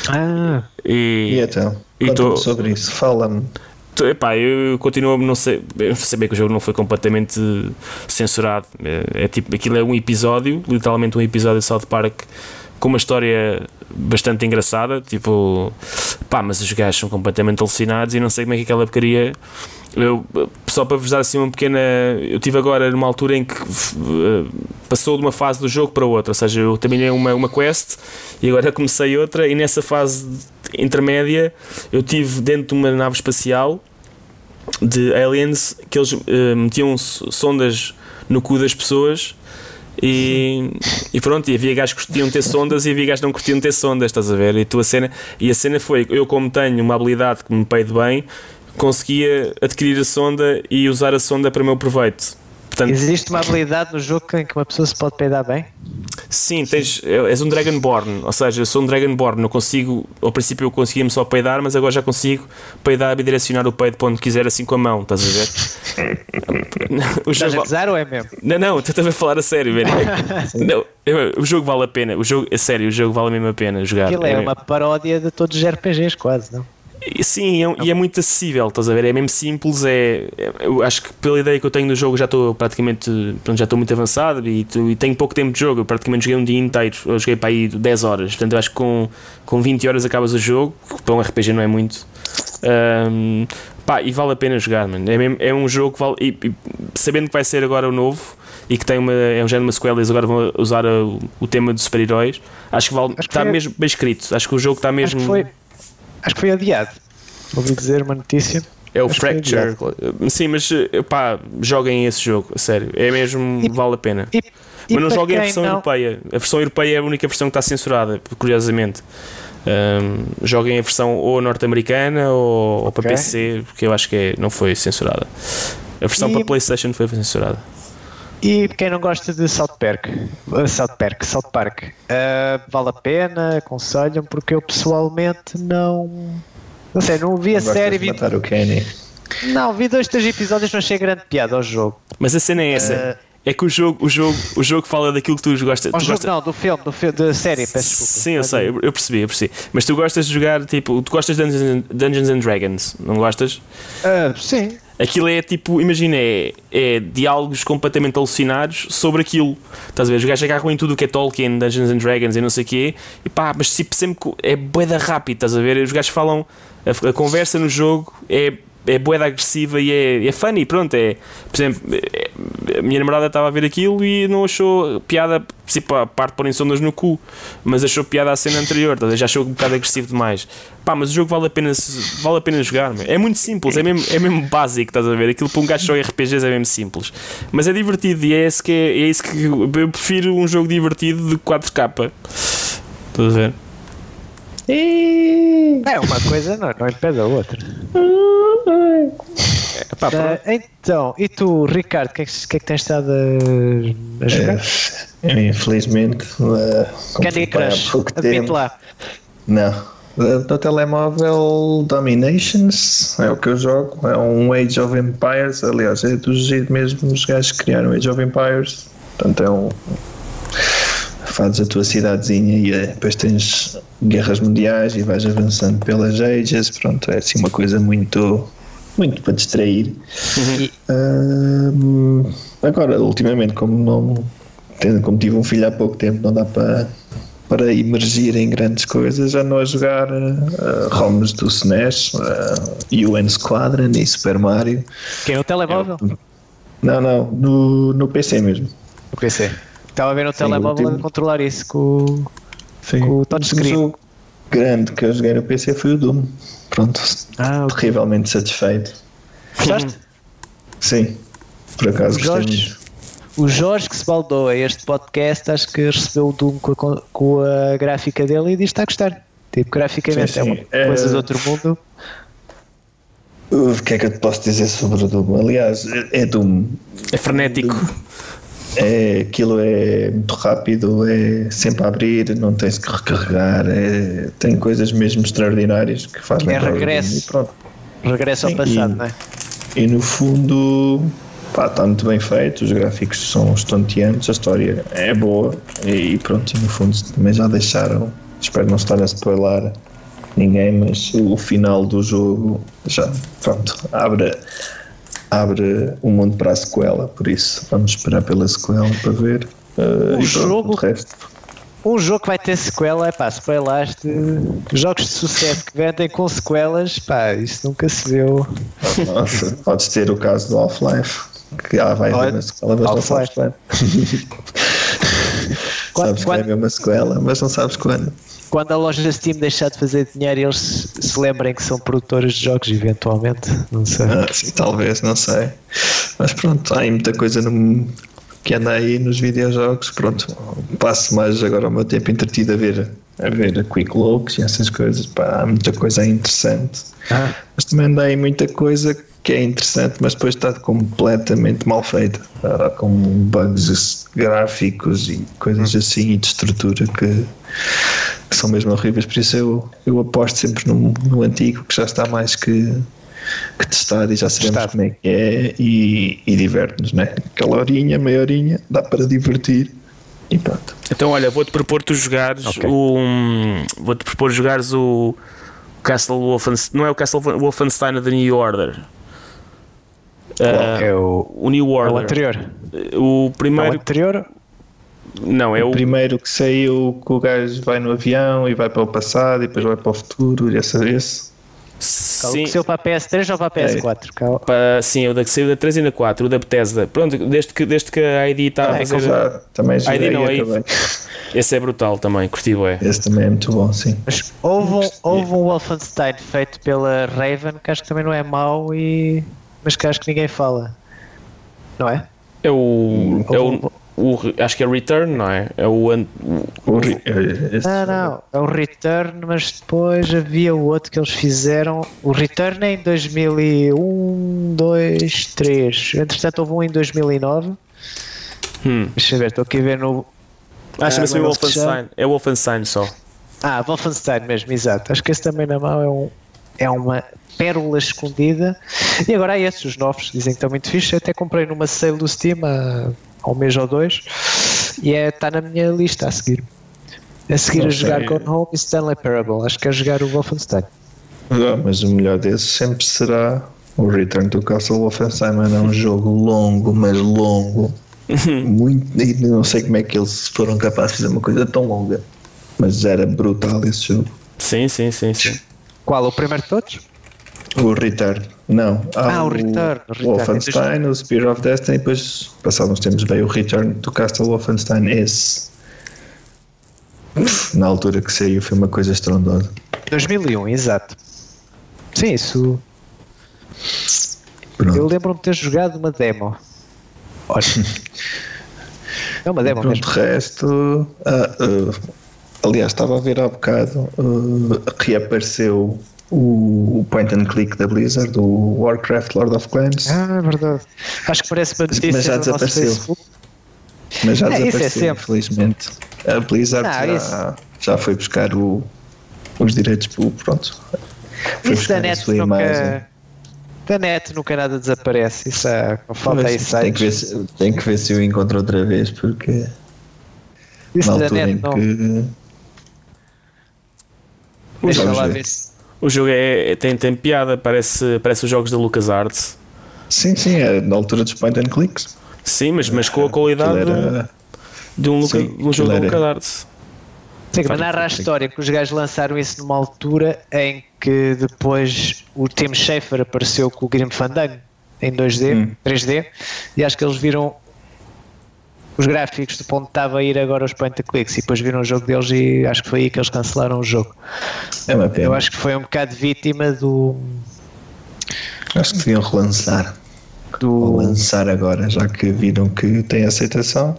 Ah, E E, então, e tô- sobre isso, fala-me. Epá, eu continuo a não sei, eu saber que o jogo não foi completamente censurado. É, é tipo, aquilo é um episódio, literalmente um episódio de South Park com uma história bastante engraçada. Tipo, pá, mas os gajos são completamente alucinados e não sei como é que aquela porcaria. Eu, só para vos dar assim uma pequena. Eu tive agora numa altura em que eh, passou de uma fase do jogo para outra, ou seja, eu terminei uma, uma quest e agora [laughs] comecei outra, e nessa fase intermédia eu tive dentro de uma nave espacial de aliens que eles eh, metiam sondas no cu das pessoas e, e pronto, e havia gajos que curtiam ter sondas e havia gajos que não curtiam ter sondas, estás a ver? E, tu a cena, e a cena foi, eu como tenho uma habilidade que me peido bem, conseguia adquirir a sonda e usar a sonda para o meu proveito. Portanto, existe uma habilidade no jogo em que uma pessoa se pode peidar bem? Sim, tens, és um Dragonborn, ou seja, eu sou um Dragonborn, não consigo, ao princípio eu conseguia-me só peidar, mas agora já consigo peidar e direcionar o peido para onde quiser assim com a mão, estás a ver? [laughs] o Estás a gozar ou é mesmo? não, não, estou também a falar a sério, velho. [laughs] não, o jogo vale a pena, o jogo, a sério, o jogo vale mesmo a pena jogar. Aquilo é É- uma paródia de todos os RPGs, quase, não? Sim, é, e é muito acessível, estás a ver? É mesmo simples. É, é- eu acho que pela ideia que eu tenho do jogo já estou praticamente pronto, já estou muito avançado e, e tenho pouco tempo de jogo. Eu praticamente joguei um dia inteiro, eu joguei para aí 10 horas. Portanto, eu acho que com, com 20 horas acabas o jogo, que para um RPG não é muito. Ahm, pá, e vale a pena jogar, mano. É, mesmo- é um jogo que vale. E, e sabendo que vai ser agora o novo e que tem uma, é um género de uma sequela, eles agora vão usar o, o tema de super-heróis. Acho que vale, Acho que está foi- mesmo bem escrito. Acho que o jogo está mesmo. Acho que foi adiado. Ouvi dizer uma notícia. É o Acho Fracture. Sim, mas eh, pá, joguem esse jogo, a sério. É mesmo, E- vale a pena. E, e mas não joguem a versão não- europeia. A versão europeia é a única versão que está censurada, curiosamente. Ahm, joguem a versão ou norte-americana ou, ou para. PC, porque eu acho que é- não foi censurada. A versão E- para PlayStation foi censurada. E quem não gosta de South Park, uh, South Park, South Park, uh, vale a pena, aconselham, porque eu pessoalmente não. Não sei, não vi a Gostas série. de Vi, matar o Kenny. Não, vi dois, três episódios, não achei grande piada ao jogo. Mas a cena é essa. Eh, É que o jogo, o jogo, o jogo fala daquilo que tu gostas. Tu jogo gostas- não, do filme, do filme, da série, peço desculpa. Sim, eu sei, eu percebi, eu percebi. Mas tu gostas de jogar tipo. Tu gostas de Dungeons, Dungeons and Dragons, não gostas? Ah, sim. Aquilo é tipo, imagina, é, é diálogos completamente alucinados sobre aquilo. Estás a ver? Os gajos agarram em tudo o que é Tolkien, Dungeons and Dragons e não sei o quê, e pá, mas tipo, sempre é boeda rápido, estás a ver? Os gajos falam, a, a conversa no jogo é, é boeda agressiva e é, é funny, pronto. É, por exemplo, é- a minha namorada estava a ver aquilo e não achou piada, tipo, a parte de porem sondas no cu, mas achou piada à cena anterior, ver? já achou um bocado agressivo demais. Pá, mas o jogo vale a pena, vale a pena jogar, meu. é muito simples, é mesmo, é mesmo básico, estás a ver? Aquilo para um gajo só RPGs é mesmo simples, mas é divertido e é, esse que é, é isso que eu prefiro um jogo divertido de 4K. Estás a ver? É uma coisa, não, não impede a outra. Pá, pronto. Ah, então, e tu, Ricardo, o que, é que, que é que tens estado a, a jogar? É, infelizmente, eh, Candy Crush, tempo. lá. Não. Eh, No telemóvel Dominations é o que eu jogo. É um Age of Empires. Aliás, é dos mesmos gajos que criaram Age of Empires. Portanto, é um. Fazes a tua cidadezinha e eh, depois tens guerras mundiais e vais avançando pelas ages. Pronto, é assim uma coisa muito. Muito para distrair. Ahm, agora, ultimamente, como não tendo- como tive um filho há pouco tempo, não dá para para emergir em grandes coisas, já não a jogar uh, ROMs do SNES, uh, UN Squadron e Super Mario. Quem é o telemóvel? Não, não, no, no PC mesmo. O PC. Estava a ver no Sim, telemóvel o a controlar isso com o. Sim. Com o O touchscreen. jogo grande que eu joguei no PC foi o Doom. Pronto, Ah, ok. terrivelmente satisfeito. Gostaste? Sim, por acaso O gostei Jorge? O Jorge que se baldou a este podcast, acho que recebeu o Doom com a, com a gráfica dele e diz que está a gostar. Tipo, graficamente Sim, é uma sim. É- coisa de outro mundo. O que é que eu te posso dizer sobre o Doom? Aliás, é Doom. É frenético. É, aquilo é muito rápido, é sempre a abrir, não tens que recarregar, é- tem coisas mesmo extraordinárias que fazem É regresso. e pronto. Regresso ao Sim, passado, e- não é? E no fundo, pá, está muito bem feito, os gráficos são estonteantes, a história é boa e pronto, e no fundo também já deixaram, espero não estar a spoiler ninguém, mas o final do jogo já, pronto, abre, abre o mundo para a sequela, por isso vamos esperar pela sequela para ver. uh, O e pronto, jogo-. Um jogo que vai ter sequela, é pá, spoilaste. Jogos de sucesso que vendem com sequelas, pá, isso nunca se viu. Nossa, podes ter o caso do Half-Life, que ah, vai haver uma sequela, mas não sabes quando. [laughs] Quando- sabes que vai haver uma sequela, mas não sabes quando. Quando a loja Steam deixar de fazer dinheiro, eles se- lembrem que são produtores de jogos, eventualmente. Não sei. Ah, sim, talvez, não sei. Mas pronto, há aí muita coisa no- que anda aí nos videojogos. Pronto, passo mais agora o meu tempo entretido a ver, a ver quick looks e essas coisas. Pá, há muita coisa interessante. Ah, Mas também anda aí muita coisa que é interessante, mas depois está completamente mal feita. Está com bugs gráficos e coisas assim e de estrutura que são mesmo horríveis. Por isso eu, eu aposto sempre no, no antigo, que já está mais que, que testado e já sabemos Testado. como é que é e, e diverte-nos, né? Aquela horinha, meia horinha, dá para divertir e pronto. Então, olha, vou-te propor tu jogares Ok. o. Vou-te propor jogares o Castle Wolfenstein. Não é o Castle Wolfenstein da New Order. Ah, é o, o New é o Order. anterior. O É o primeiro. anterior. Não, é O o. primeiro que saiu que o gajo vai no avião e vai para o passado e depois vai para o futuro, e essa, esse. Sim, O que saiu para a PS3 ou para a PS4? Cal- pa- sim, o da que saiu da 3 e da 4, o da Bethesda. Pronto, desde que, desde que a ID está a Ah, fazer. já, também Aí joguei não, e aí-. Esse é brutal também, curti é. Esse também é muito bom, sim. Mas houve um, houve um Wolfenstein feito pela Raven que acho que também não é mau, e... mas que acho que ninguém fala. Não é? É o. É o, o- acho que é Return, não é? É o. an- o- O ri- eh, esse- Não, não, é o Return, mas depois havia o outro que eles fizeram. O Return é em 2001, 2, 3. Entretanto, houve um em 2009. Hum. Deixa eu ver, estou aqui a ver no. Ah, chama-se é se Wolfenstein. É Wolfenstein só. Ah, Wolfenstein mesmo, exato. Acho que esse também é mau. É um, é uma pérola escondida. E agora há esses, os novos, dizem que estão muito fixe. Eu até comprei numa sale do Steam há, há um mês ou dois e é, está na minha lista a seguir. A seguir Não a jogar sei. Gone Home e Stanley Parable. Acho que é jogar o Wolfenstein. Ah, mas o melhor desses sempre será o Return to Castle Wolfenstein, mano. É um jogo longo, mas longo. [laughs] Muito, e não sei como é que eles foram capazes de fazer uma coisa tão longa. Mas era brutal esse jogo. Sim, sim, sim, sim. Qual? O primeiro de todos? O Return, não. Há Ah, o Return, o Return. Wolfenstein, o Spear of Destiny, e depois, passados uns tempos, veio o Return to Castle Wolfenstein. Esse, na altura que saiu, foi uma coisa estrondosa. 2001, exato. Sim, isso. Pronto. Eu lembro-me de ter jogado uma demo. Olha. [laughs] É uma demo Pronto, mesmo. de resto, ah, ah, aliás, estava a ver há bocado, ah, reapareceu o, o point and click da Blizzard, do Warcraft Lord of Clans, Ah, é verdade. Acho que parece uma Mas notícia já no nosso desapareceu. Mas já é, isso é desapareceu, sempre. infelizmente. A Blizzard Não, já, já foi buscar o- os direitos, pronto. Foi Isso da buscar a sua imagem. nunca. Da net nunca nada desaparece. Isso é, não falta aí Mas tem, que ver se, tem que ver se eu encontro outra vez, porque Isso da net não. que. Deixa lá ver. se- O jogo é, é- tem, tem piada, parece, parece os jogos da LucasArts. Sim, sim, é na altura dos point and clicks. Sim, mas, mas com a qualidade Aquilo era- de um, Luca, sim, de um jogo da era- LucasArts. Sim, mas narra a história que os gajos lançaram isso numa altura em que depois o Tim Schafer apareceu com o Grim Fandango em 2D, Hum. 3D, e acho que eles viram os gráficos de ponto estava a ir agora os point and clicks e depois viram o jogo deles e acho que foi aí que eles cancelaram o jogo. É uma pena. Eu acho que foi um bocado vítima do. Acho que deviam relançar. Ou do lançar agora, já que viram que tem aceitação.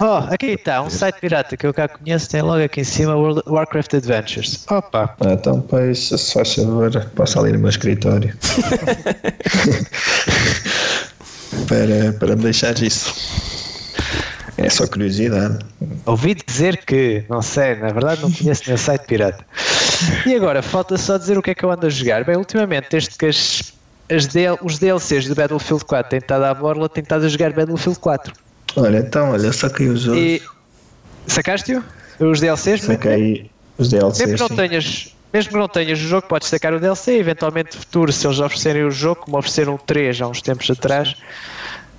oh, aqui está, um site pirata que eu cá conheço, tem logo aqui em cima World- Warcraft Adventures. Opa! Ah, então, pois, se faz favor, passa ali no meu escritório. [laughs] para, para me deixar isso. É só curiosidade. Ouvi dizer que, não sei, na verdade não conheço nenhum site pirata. E agora, falta só dizer o que é que eu ando a jogar. Bem, ultimamente, desde que as, as DL os DLCs do Battlefield 4 têm estado à borla, tenho estado a jogar Battlefield 4. Olha, então, olha, saquei os jogos. E sacaste-o? Os DLCs? Saquei os Mesmo DLCs. que não tenhas, mesmo que não tenhas o jogo, podes sacar o DLC. Eventualmente, no futuro, se eles oferecerem o jogo, como ofereceram o 3 há uns tempos atrás,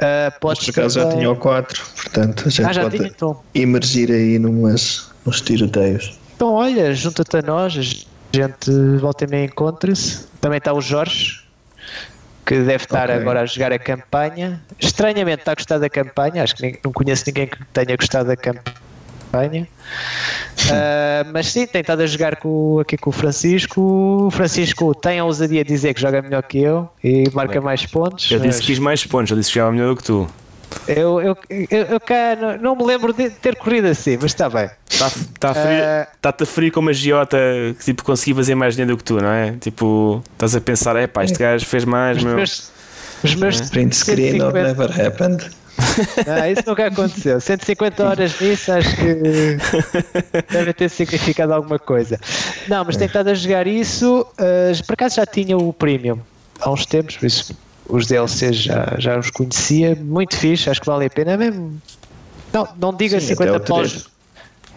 ah, Mas podes. por acaso já tinha o 4, portanto a gente Ah, já pode tinha então. emergir aí numas, nos tiroteios. Então, olha, junta-te a nós, a gente volta e meia encontra-se. Também está o Jorge, que deve estar Ok. agora a jogar a campanha. Estranhamente está a gostar da campanha, acho que nem- não conheço ninguém que tenha gostado da campanha. Ah, mas sim, tem estado a jogar com, aqui com o Francisco. O Francisco tem a ousadia de dizer que joga melhor que eu e marca mais pontos. Eu disse mas que fiz mais pontos, eu disse que jogava melhor do que tu. eu, eu, eu, eu cá não, não me lembro de ter corrido assim, mas está bem. Está-te tá frio, Ah. a frio como a giota que tipo, consegui fazer mais dinheiro do que tu, não é? Tipo, estás a pensar, é pá, este gajo fez mais, Os meu. meus, os meus Print screen of 150 never happened. [laughs] Ah, isso nunca aconteceu. 150 horas nisso acho que deve ter significado alguma coisa. Não, mas tenho estado a jogar isso. ah, por acaso já tinha o Premium há uns tempos, por isso os DLCs já, já os conhecia. Muito fixe, acho que vale a pena mesmo. Não, não diga Sim, 50 até o paus.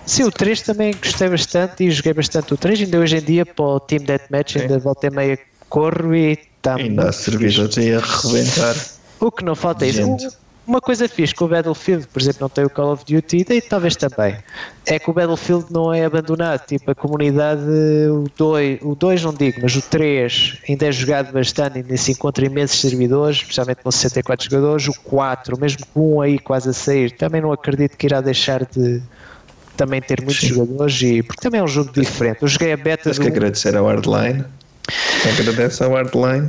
Sim, o 3 também gostei bastante e joguei bastante o 3. Ainda hoje em dia para o Team Deathmatch, ainda volta e meia corro e está Ainda há servidores aí a rebentar. o que não falta é isso. Um- Uma coisa fixe que o Battlefield, por exemplo, não tem o Call of Duty, e talvez também, é que o Battlefield não é abandonado. Tipo, a comunidade, o 2, o 2 não digo, mas o 3 ainda é jogado bastante, ainda se encontra imensos servidores, especialmente com 64 jogadores. O 4, mesmo com um aí quase a sair, também não acredito que irá deixar de também ter muitos Sim. jogadores, e, porque também é um jogo diferente. Eu joguei a beta Tens que agradecer ao Hardline. Agradece ao Hardline.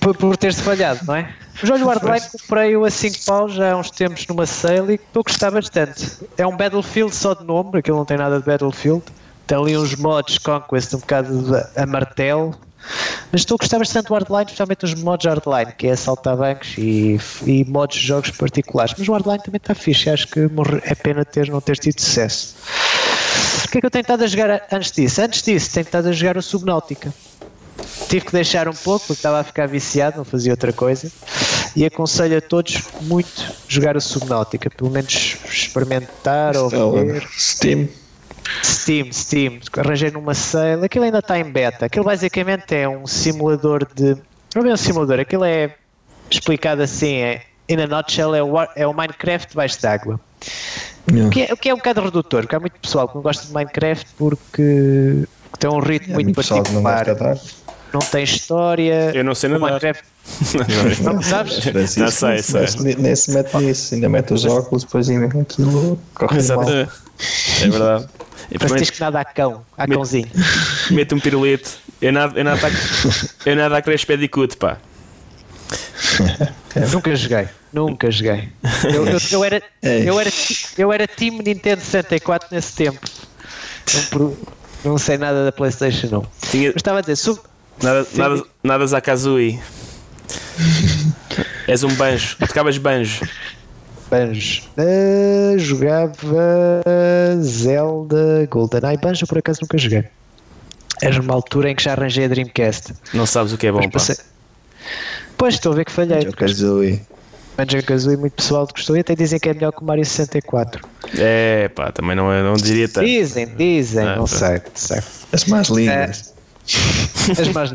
por, por ter-se falhado, não é? O Hardline comprei-o a 5 paus já há uns tempos numa sale e estou a gostar bastante. É um Battlefield só de nome, aquilo não tem nada de Battlefield. Tem ali uns mods Conquest um bocado a martelo. Mas estou a gostar bastante do Hardline, especialmente os mods Hardline, que é assaltar bancos e, e mods de jogos particulares. Mas o Hardline também está fixe, acho que é pena ter, não ter tido sucesso. O que é que eu tenho estado a jogar antes disso? Antes disso, tenho estado a jogar o Subnautica. Tive que deixar um pouco porque estava a ficar viciado, não fazia outra coisa. E aconselho a todos muito jogar o Subnautica, pelo menos experimentar ou ver. Steam. Steam, Steam, arranjei numa sale, aquilo ainda está em beta. Aquilo basicamente é um simulador de. Não é um simulador, aquilo é explicado assim, é, in a nutshell, é o, é o Minecraft debaixo d'água. Yeah. O que, é, o que é um bocado redutor, porque há muito pessoal que não gosta de Minecraft porque tem um ritmo muito que não gosta particular. Não tem história. Eu não sei o nadar. Minecraft, [laughs] não sabes? Francisco Não sei, sei. mete- Nem se mete nisso, ainda mete os óculos, depois ainda aquilo corre Exato. mal. É é verdade. E Francisco nada a cão, a Me- cãozinho. mete um pirulito. Eu nada, eu nada, a- eu nada a Crash Bandicoot, pá. Nunca joguei, nunca joguei. Eu, eu- eu era, Ei. eu, era, eu era time Nintendo 64 nesse tempo. Não, não sei nada da PlayStation, não. Mas estava a dizer, sub, nada, nada, nada Zakazui. [laughs] És um banjo. Tocavas banjo. Banjo. Ah, jogava Zelda, GoldenEye. Banjo por acaso nunca joguei. Era numa altura em que já arranjei a Dreamcast. Não sabes o que é bom, passei- Pois estou a ver que falhei. Dizer, ui. Banjo Kazooie muito pessoal gostou e até dizem que é melhor que o Mario 64. É, pá, também não, é- não diria tanto. Dizem, dizem, Ah, não pá. sei, não sei. As mais lindas. [laughs] As más-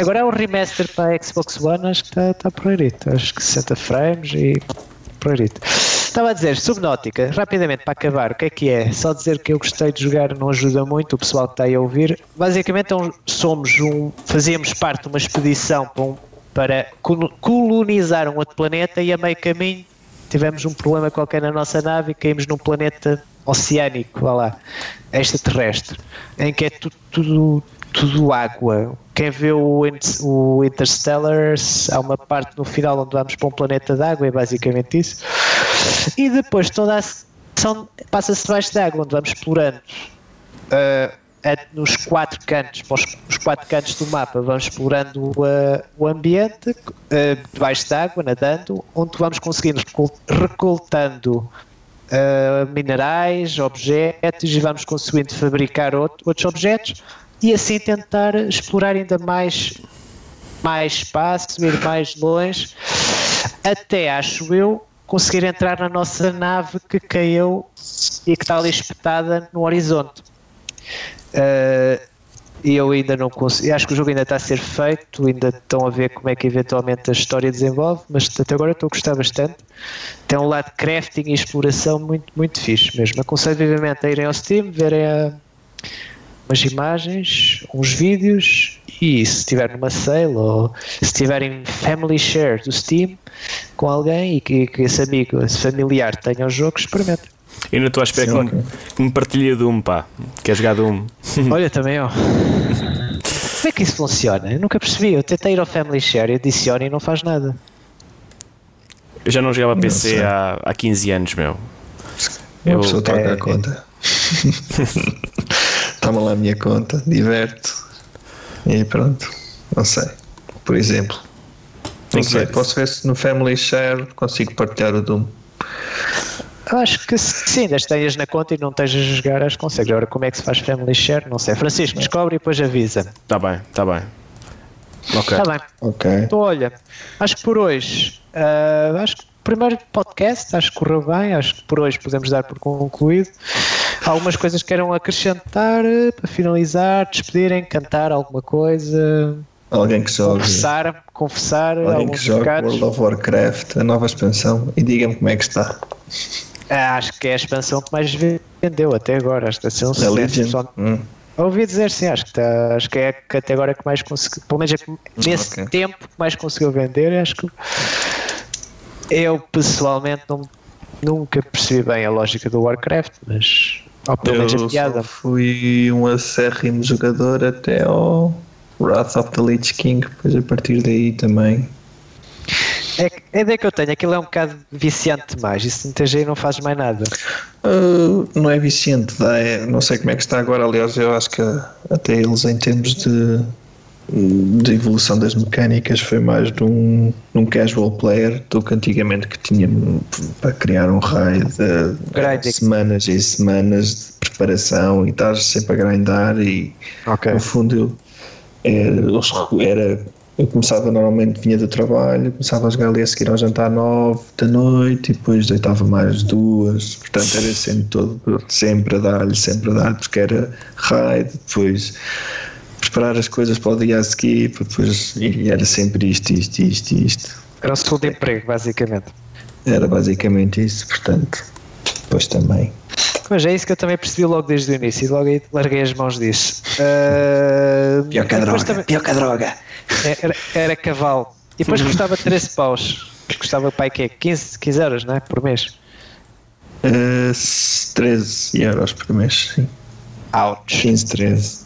Agora é um remaster para a Xbox One, acho que está tá porreirito. Acho que 60 frames e porreirito. Estava a dizer, Subnautica, rapidamente para acabar, o que é que é? Só dizer que eu gostei de jogar não ajuda muito, o pessoal que está aí a ouvir. Basicamente é somos um. fazíamos parte de uma expedição para, um- para colo- colonizar um outro planeta e a meio caminho tivemos um problema qualquer na nossa nave e caímos num planeta oceânico, vá lá, extraterrestre, em que é tudo, tudo, tudo água. Quem vê o, o Interstellar, há uma parte no final onde vamos para um planeta de água, é basicamente isso. E depois toda a ação passa-se debaixo d'água, onde vamos explorando uh, a- nos quatro cantos, para os, quatro cantos do mapa, vamos explorando uh, o ambiente uh, debaixo d'água, nadando, onde vamos conseguindo recol- recoltando minerais, objetos e vamos conseguindo fabricar outro- outros objetos e assim tentar explorar ainda mais, mais espaço, ir mais longe, até acho eu conseguir entrar na nossa nave que caiu e que está ali espetada no horizonte. Uh, e eu ainda não consigo. Acho que o jogo ainda está a ser feito, ainda estão a ver como é que eventualmente a história desenvolve, mas até agora estou a gostar bastante. Tem um lado crafting e exploração muito, muito fixe mesmo. Aconselho vivamente a irem ao Steam, verem a- umas imagens, uns vídeos e se estiver numa sale ou se estiverem family share do Steam com alguém e que, que esse amigo, esse familiar tenha o jogo, experimente. Eu não estou à espera que, me, que me partilhe Doom, pá. Quer jogar Doom? [laughs] Olha também, ó. Como é que isso funciona? Eu nunca percebi. Eu tentei ir ao Family Share e adicione e não faz nada. Eu já não jogava PC sei. há, há 15 anos, meu. Uma Eu- pessoa troca é- a conta. [laughs] [laughs] Toma lá a minha conta, diverte. E pronto. Não sei. Por exemplo. Não sei. ver. Posso ver se no Family Share consigo partilhar o Doom. Eu acho que sim, que tenhas na conta e não estejas a jogar, acho que consegues. Agora, como é que se faz Family Share? Não sei. Francisco, descobre e depois avisa. Tá bem, tá bem. Ok. Está bem. Ok. Então, olha, acho que por hoje, ah, acho que o primeiro podcast, acho que correu bem, acho que por hoje podemos dar por concluído. Algumas coisas que queiram acrescentar eh, para finalizar, despedirem, cantar alguma coisa, Alguém que jogue. confessar, confessar Alguém que jogue pecados. World of Warcraft, a nova expansão, e diga-me como é que está. Ah, acho que é a expansão que mais vendeu até agora. Acho que está a ser um sucesso. Hum. Ouvi dizer sim, acho que, está, acho que é a categoria que mais conseguiu, pelo menos é que nesse Ok. tempo que mais conseguiu vender, acho que eu pessoalmente não, nunca percebi bem a lógica do Warcraft, mas ou pelo menos a piada. fui um acérrimo jogador até ao Wrath of the Lich King, depois a partir daí também. É, a ideia que eu tenho, aquilo é um bocado viciante demais, se muita gente não fazes mais nada. Uh, não é viciante, é- não sei como é que está agora, aliás, eu acho que até eles em termos de, de evolução das mecânicas foi mais de um, um casual player do que antigamente que tinha para criar um raid de Grinding. semanas e semanas de preparação e estás sempre a grindar e Ok. no fundo eu era, era eu começava normalmente, vinha do trabalho, começava a jogar ali a seguir ao jantar nove da noite e depois deitava mais duas, portanto era sempre todo, sempre a dar-lhe, sempre a dar, porque era raid, depois preparar as coisas para o dia a seguir, para depois, e era sempre isto, isto, isto, isto. Era o segundo emprego, basicamente. Era basicamente isso, portanto, depois também. Mas é isso que eu também percebi logo desde o início e logo aí larguei as mãos disso. [laughs] Ah, Pior que a droga, também- pior que a droga. era, era cavalo. E depois custava 13 paus. Custava pai que é 15, 15 euros, não é? Por mês. Uh, 13 euros por mês, sim. Ouch. 15, 13.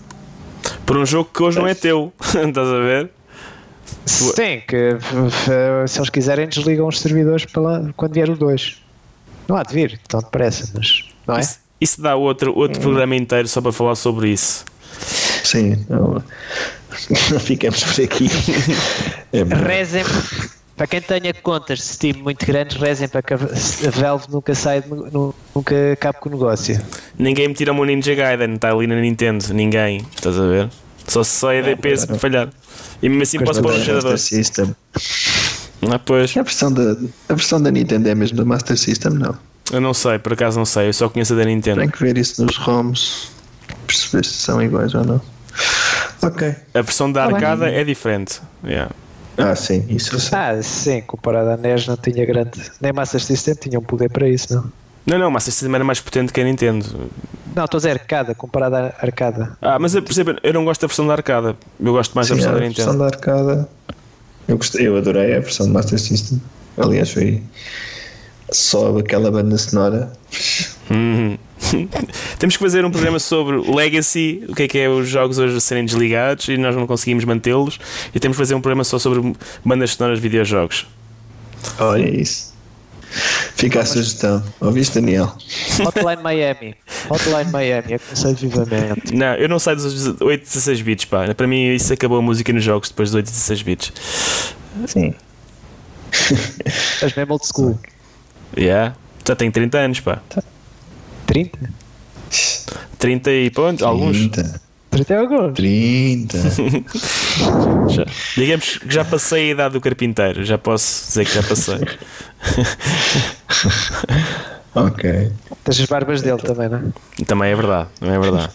Por um jogo que hoje não é teu. [laughs] Estás a ver? Sim, que f- se eles quiserem desligam os servidores lá, quando vier o 2. Não há de vir, tão depressa, mas não é? Isso, isso dá outro, outro programa inteiro só para falar sobre isso. Sim, não, [laughs] não ficamos por aqui. [laughs] É. Rezem, para quem tenha contas de Steam muito grandes, rezem para que a a Valve nunca saia, nunca acabe com o negócio. Ninguém me tira o meu Ninja Gaiden, está ali na Nintendo. Ninguém. Estás a ver? Só se só EDP se me falhar. E mesmo assim posso pôr um Master gerador. System. Ah, pois. A versão, da, a versão da Nintendo é mesmo do Master System? Não. Eu não sei, por acaso não sei. Eu só conheço a da Nintendo. Tem que ver isso nos ROMs, perceber se são iguais ou não. Ok. A versão da Tá bem. arcada é diferente. Yeah. Ah, sim, isso eu sei. Ah, sim, comparado à NES não tinha grande. Nem Master System tinha um poder para isso, não. Não, não, Master System era mais potente que a Nintendo. Não, estou a dizer arcada, comparado à arcada. Ah, mas eu percebo, eu não gosto da versão da arcada. Eu gosto mais da Sim, versão a da versão Nintendo. da arcada. Eu, gostei, eu adorei a versão do Master System. Aliás, foi só aquela banda sonora. Uhum. [laughs] Temos que fazer um programa sobre Legacy, o que é que é os jogos hoje a serem desligados e nós não conseguimos mantê-los. E temos que fazer um programa só sobre bandas sonoras de videojogos. Olha isso. Fica a sugestão. Ouviste, Daniel? Hotline Miami. Hotline Miami, aconselho vivamente. Não, eu não saio dos 8 16 bits, pá. Para mim isso acabou a música nos jogos depois dos 8 16 bits. Sim. Estás mesmo old school. Yeah. Já tenho 30 anos, pá. 30? 30 e pronto, alguns. 30. 30 é alguns. 30. [laughs] Já. Digamos que já passei a idade do carpinteiro, já posso dizer que já passei. [laughs] ok. Tens as barbas dele também, não é? Também é verdade, não é verdade.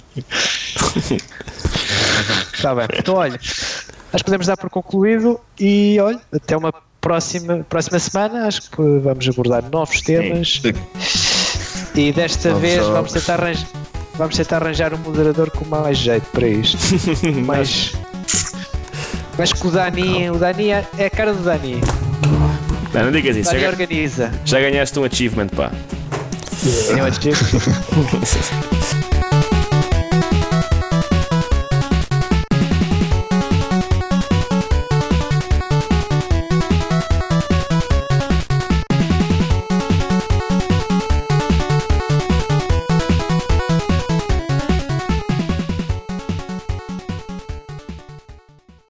Está [laughs] bem. Então, olha, acho que podemos dar por concluído e, olha, até uma próxima, próxima semana. Acho que vamos abordar novos temas e desta vez jogos. vamos tentar, arranjar, vamos tentar arranjar um moderador com mais jeito para isto. [laughs] mais. Mas que o Dani, o Dani é é a cara do Dani. Não, não digas isso, já, organiza. já ganhaste um achievement, pá. Eu acho que-